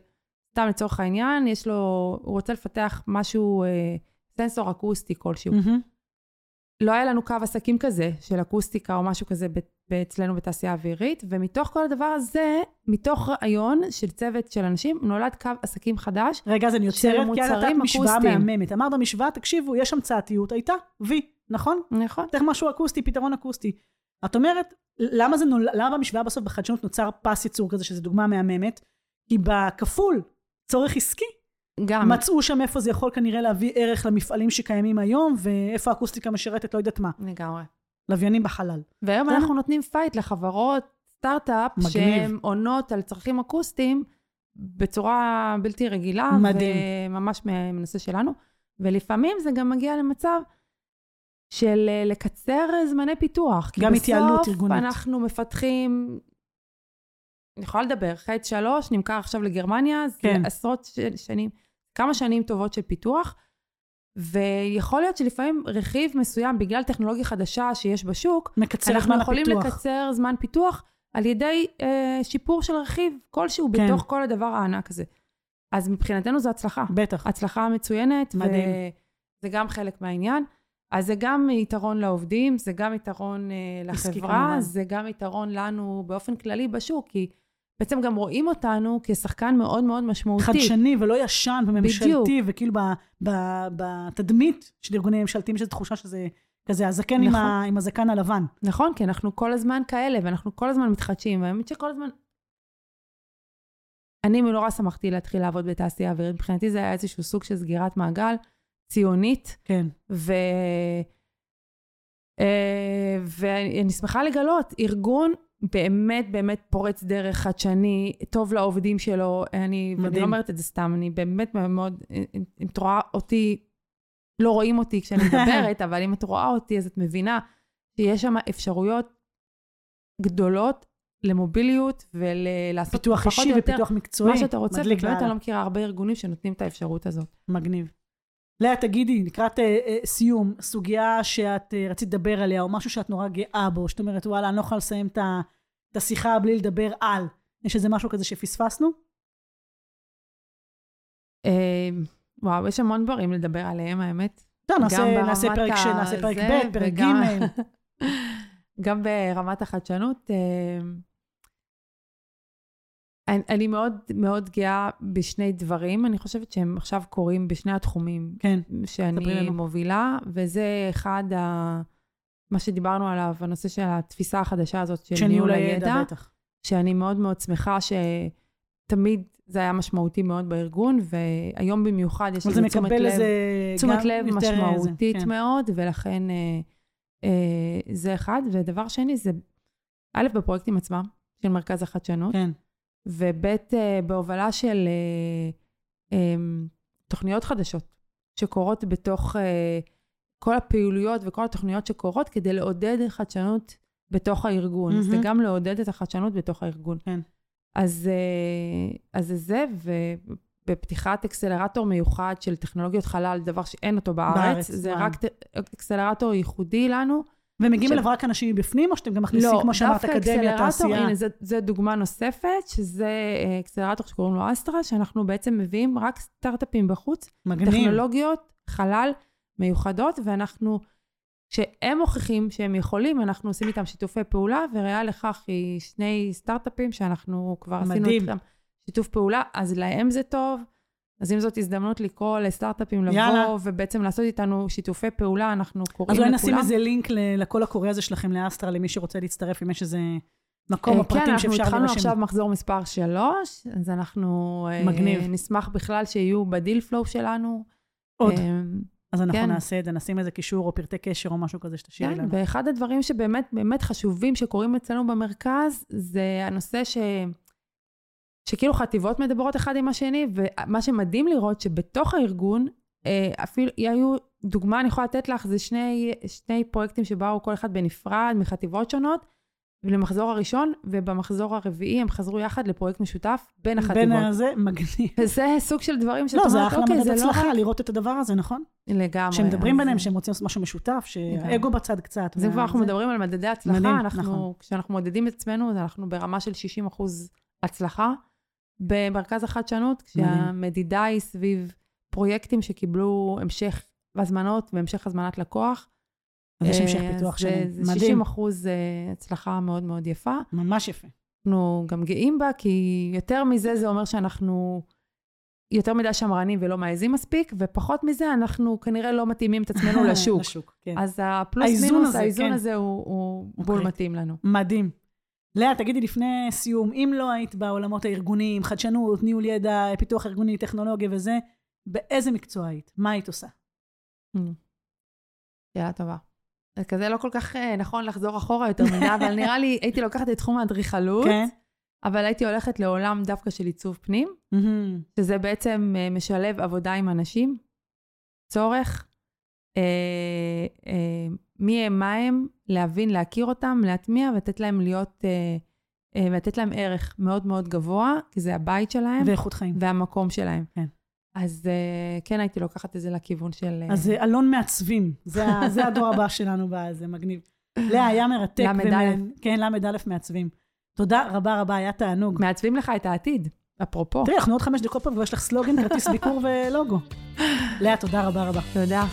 סתם לצורך העניין, יש לו, הוא רוצה לפתח משהו, אה, סנסור אקוסטי כלשהו.
מהמם.
לא היה לנו קו עסקים כזה, של אקוסטיקה או משהו כזה אצלנו בתעשייה האווירית, ומתוך כל הדבר הזה, מתוך רעיון של צוות של אנשים, נולד קו עסקים חדש.
רגע, אז אני
של
יוצרת, כי נתת משוואה. מהממת. אמרת במשוואה, תקשיבו, יש המצאתיות, הייתה, וי, נכון?
נכון.
צריך משהו אקוסטי, פתרון אקוסטי. את אומרת, למה זה נולד, למה במשוואה בסוף בחדשנות נוצר פס ייצור כזה, שזו דוגמה מהממת? כי בכפול, צורך עסקי,
גם,
מצאו שם איפה זה יכול כנראה להביא ערך למפעלים שקיימים היום, ואיפה האקוסטיקה משרתת, לא יודעת מה.
לגמרי.
לוויינים בחלל.
והיום
בסדר.
אנחנו נותנים fight לחברות סטארט-אפ. שהן עונות על צרכים אקוסטיים בצורה בלתי רגילה.
מדהים.
וממש מהנושא שלנו. ולפעמים זה גם מגיע למצב של אה, לקצר זמני פיתוח. כי
גם התייעלות
בסוף
ארגונית.
אנחנו מפתחים, אני יכולה לדבר, חטא שלוש, נמכר עכשיו לגרמניה, זה
כן.
עשרות שנים, כמה שנים טובות של פיתוח. ויכול להיות שלפעמים רכיב מסוים, בגלל טכנולוגיה חדשה שיש בשוק,
מקצר
אנחנו
זמן
יכולים
הפיתוח.
לקצר זמן פיתוח על ידי אה, שיפור של רכיב כלשהו
כן.
בתוך כל הדבר הענק הזה. אז מבחינתנו זו הצלחה.
בטח.
הצלחה מצוינת,
מדהים.
וזה גם חלק מהעניין. אז זה גם יתרון לעובדים, זה גם יתרון אה, לחברה,
כמובן.
זה גם יתרון לנו באופן כללי בשוק, כי בעצם גם רואים אותנו כשחקן מאוד מאוד משמעותי.
חדשני ולא ישן וממשלתי,
בדיוק.
וכאילו בתדמית של ארגונים ממשלתיים יש איזו תחושה שזה כזה הזקן עם,
נכון.
ה, עם הזקן הלבן.
נכון, כי אנחנו כל הזמן כאלה, ואנחנו כל הזמן מתחדשים, והאמת שכל הזמן... אני נורא שמחתי להתחיל לעבוד בתעשייה האווירית, מבחינתי זה היה איזשהו סוג של סגירת מעגל ציונית,
כן.
ו... אה, ואני שמחה לגלות, ארגון באמת באמת פורץ דרך, חדשני, טוב לעובדים שלו, אני, ואני
מדהים.
לא אומרת את זה סתם, אני באמת מאוד, אם את רואה אותי, לא רואים אותי כשאני מדברת, אבל אם את רואה אותי אז את מבינה שיש שם אפשרויות גדולות למוביליות ולעשות
פיתוח
פחות
אישי
או יותר
ופיתוח מקצועי.
מה שאתה רוצה, ובאמת. אני לא מכירה הרבה ארגונים שנותנים את האפשרות הזאת.
מגניב. לאה, תגידי, לקראת אה, אה, סיום, סוגיה שאת אה, רצית לדבר עליה, או משהו שאת נורא גאה בו, שאת אומרת, וואלה, אני לא יכולה לסיים את השיחה בלי לדבר על. יש איזה משהו כזה שפספסנו?
אה, וואו, יש המון דברים לדבר עליהם, האמת.
טוב,
גם
נעשה, נעשה פרק, ש... נעשה פרק ב', פרק ג'.
גם ברמת החדשנות. אני, אני מאוד מאוד גאה בשני דברים, אני חושבת שהם עכשיו קורים בשני התחומים
כן,
שאני. מובילה, וזה אחד, ה, מה שדיברנו עליו, הנושא של התפיסה החדשה הזאת של ניהול הידע,
בטח.
שאני מאוד מאוד שמחה שתמיד זה היה משמעותי מאוד בארגון, והיום במיוחד יש לזה תשומת לב.
איזה...
תשומת לב משמעותית
זה, כן.
מאוד, ולכן אה, אה, זה אחד. ודבר שני, זה א', בפרויקטים עצמם, של מרכז החדשנות,
כן,
וב', אה, בהובלה של אה, אה, תוכניות חדשות, שקורות בתוך אה, כל הפעילויות וכל התוכניות שקורות, כדי לעודד חדשנות בתוך הארגון.
מהמם.
זה גם לעודד את החדשנות בתוך הארגון.
כן.
אז, אז זה זה, בפתיחת אקסלרטור מיוחד של טכנולוגיות חלל, דבר שאין אותו בארץ.
בארץ,
זה
וואו.
רק אקסלרטור ייחודי לנו.
ומגיעים אליו רק אנשים מבפנים, או שאתם גם מכניסים, כמו שאמרת,
לא, דווקא
אקדמיה,
אקסלרטור,
תעשייה?
הנה, זו- זו דוגמה נוספת, שזה אה, אקסלרטור שקוראים לו אסטרה, שאנחנו בעצם מביאים רק סטארט-אפים בחוץ,
מגניב.
טכנולוגיות חלל מיוחדות, ואנחנו, כשהם מוכיחים שהם יכולים, אנחנו עושים איתם שיתופי פעולה, וראיה לכך היא שני סטארט-אפים שאנחנו כבר עשינו
מדהים.
איתם שיתוף פעולה, אז להם זה טוב. אז אם זאת הזדמנות לקרוא לסטארט-אפים לבוא,
יאללה.
ובעצם לעשות איתנו שיתופי פעולה, אנחנו קוראים
אז אולי
לכולם.
נשים איזה לינק לקול הקורא הזה שלכם לאסטרה, למי שרוצה להצטרף, אם יש איזה מקום
אה,
או פרטים
כן,
שאפשר
אנחנו התחלנו
להירשם.
עכשיו מחזור מספר 3, אז אנחנו אה,
מגניב.
נשמח בכלל שיהיו בדיל פלואו שלנו.
עוד.
אה,
אז אנחנו
כן.
נעשה את זה, נשים איזה קישור או פרטי קשר או משהו כזה שתשאירי
כן,
לנו.
ואחד הדברים שבאמת באמת חשובים שקורים אצלנו במרכז, זה הנושא ש... שכאילו חטיבות מדברות אחד עם השני, ומה שמדהים לראות שבתוך הארגון, אה, אפילו היו, דוגמה אני יכולה לתת לך, זה שני, שני פרויקטים שבאו כל אחד בנפרד מחטיבות שונות, למחזור הראשון, ובמחזור הרביעי הם חזרו יחד לפרויקט משותף בין החטיבות.
בין הזה, מגניב.
וזה סוג של דברים שאת
לא, זה
אומרת,
אחלה
אוקיי,
מדד
זה לא
הצלחה
רק...
לראות את הדבר הזה, נכון?
לגמרי.
שהם מדברים
אז-
ביניהם, שהם רוצים לעשות משהו משותף, שהאגו בצד קצת.
זה כבר אנחנו
וזה-
מדברים על מדדי הצלחה,
מדהים,
אנחנו,
נכון.
כשאנחנו מודדים את עצמנו, אנחנו ברמה של 60 אחוז הצלחה במרכז החדשנות,
מדהים.
כשהמדידה היא סביב פרויקטים שקיבלו המשך הזמנות והמשך הזמנת לקוח.
אז יש המשך
אה,
פיתוח
אז
שלהם.
זה 60
מדהים,
אחוז אה, הצלחה מאוד מאוד יפה.
ממש יפה.
אנחנו גם גאים בה, כי יותר מזה זה אומר שאנחנו יותר מדי שמרנים ולא מעזים מספיק, ופחות מזה אנחנו כנראה לא מתאימים את עצמנו לשוק.
לשוק, כן.
אז הפלוס
האיזון
מינוס,
הזה,
האיזון
כן.
הזה הוא, הוא בול
קריטי.
מתאים לנו.
מדהים. לאה, תגידי לפני סיום, אם לא היית בעולמות הארגוניים, חדשנות, ניהול ידע, פיתוח ארגוני, טכנולוגיה וזה, באיזה מקצוע היית? מה היית עושה?
שאלה טובה. זה כזה לא כל כך אה, נכון לחזור אחורה יותר מדי, אבל נראה לי הייתי לוקחת את תחום האדריכלות,
כן?
אבל הייתי הולכת לעולם דווקא של עיצוב פנים,
מהמם.
שזה בעצם אה, משלב עבודה עם אנשים, צורך, אה, אה, מי הם, מה הם, להבין, להכיר אותם, להטמיע ולתת להם להיות, אה, אה, ולתת להם ערך מאוד מאוד גבוה, כי זה הבית שלהם
ואיכות חיים.
והמקום שלהם.
כן.
אז אה, כן הייתי לוקחת את זה לכיוון של...
אז אה, אלון מעצבים, זה זה הדור הבא שלנו, זה מגניב. לאה, היה מרתק.
למד
ומע-
א'.
כן, ל"א מעצבים. תודה רבה רבה, היה תענוג.
מעצבים לך את העתיד, אפרופו.
תראי, אנחנו עוד חמש דקות פה ויש לך סלוגן, כרטיס ביקור ולוגו. לאה, תודה רבה רבה.
תודה.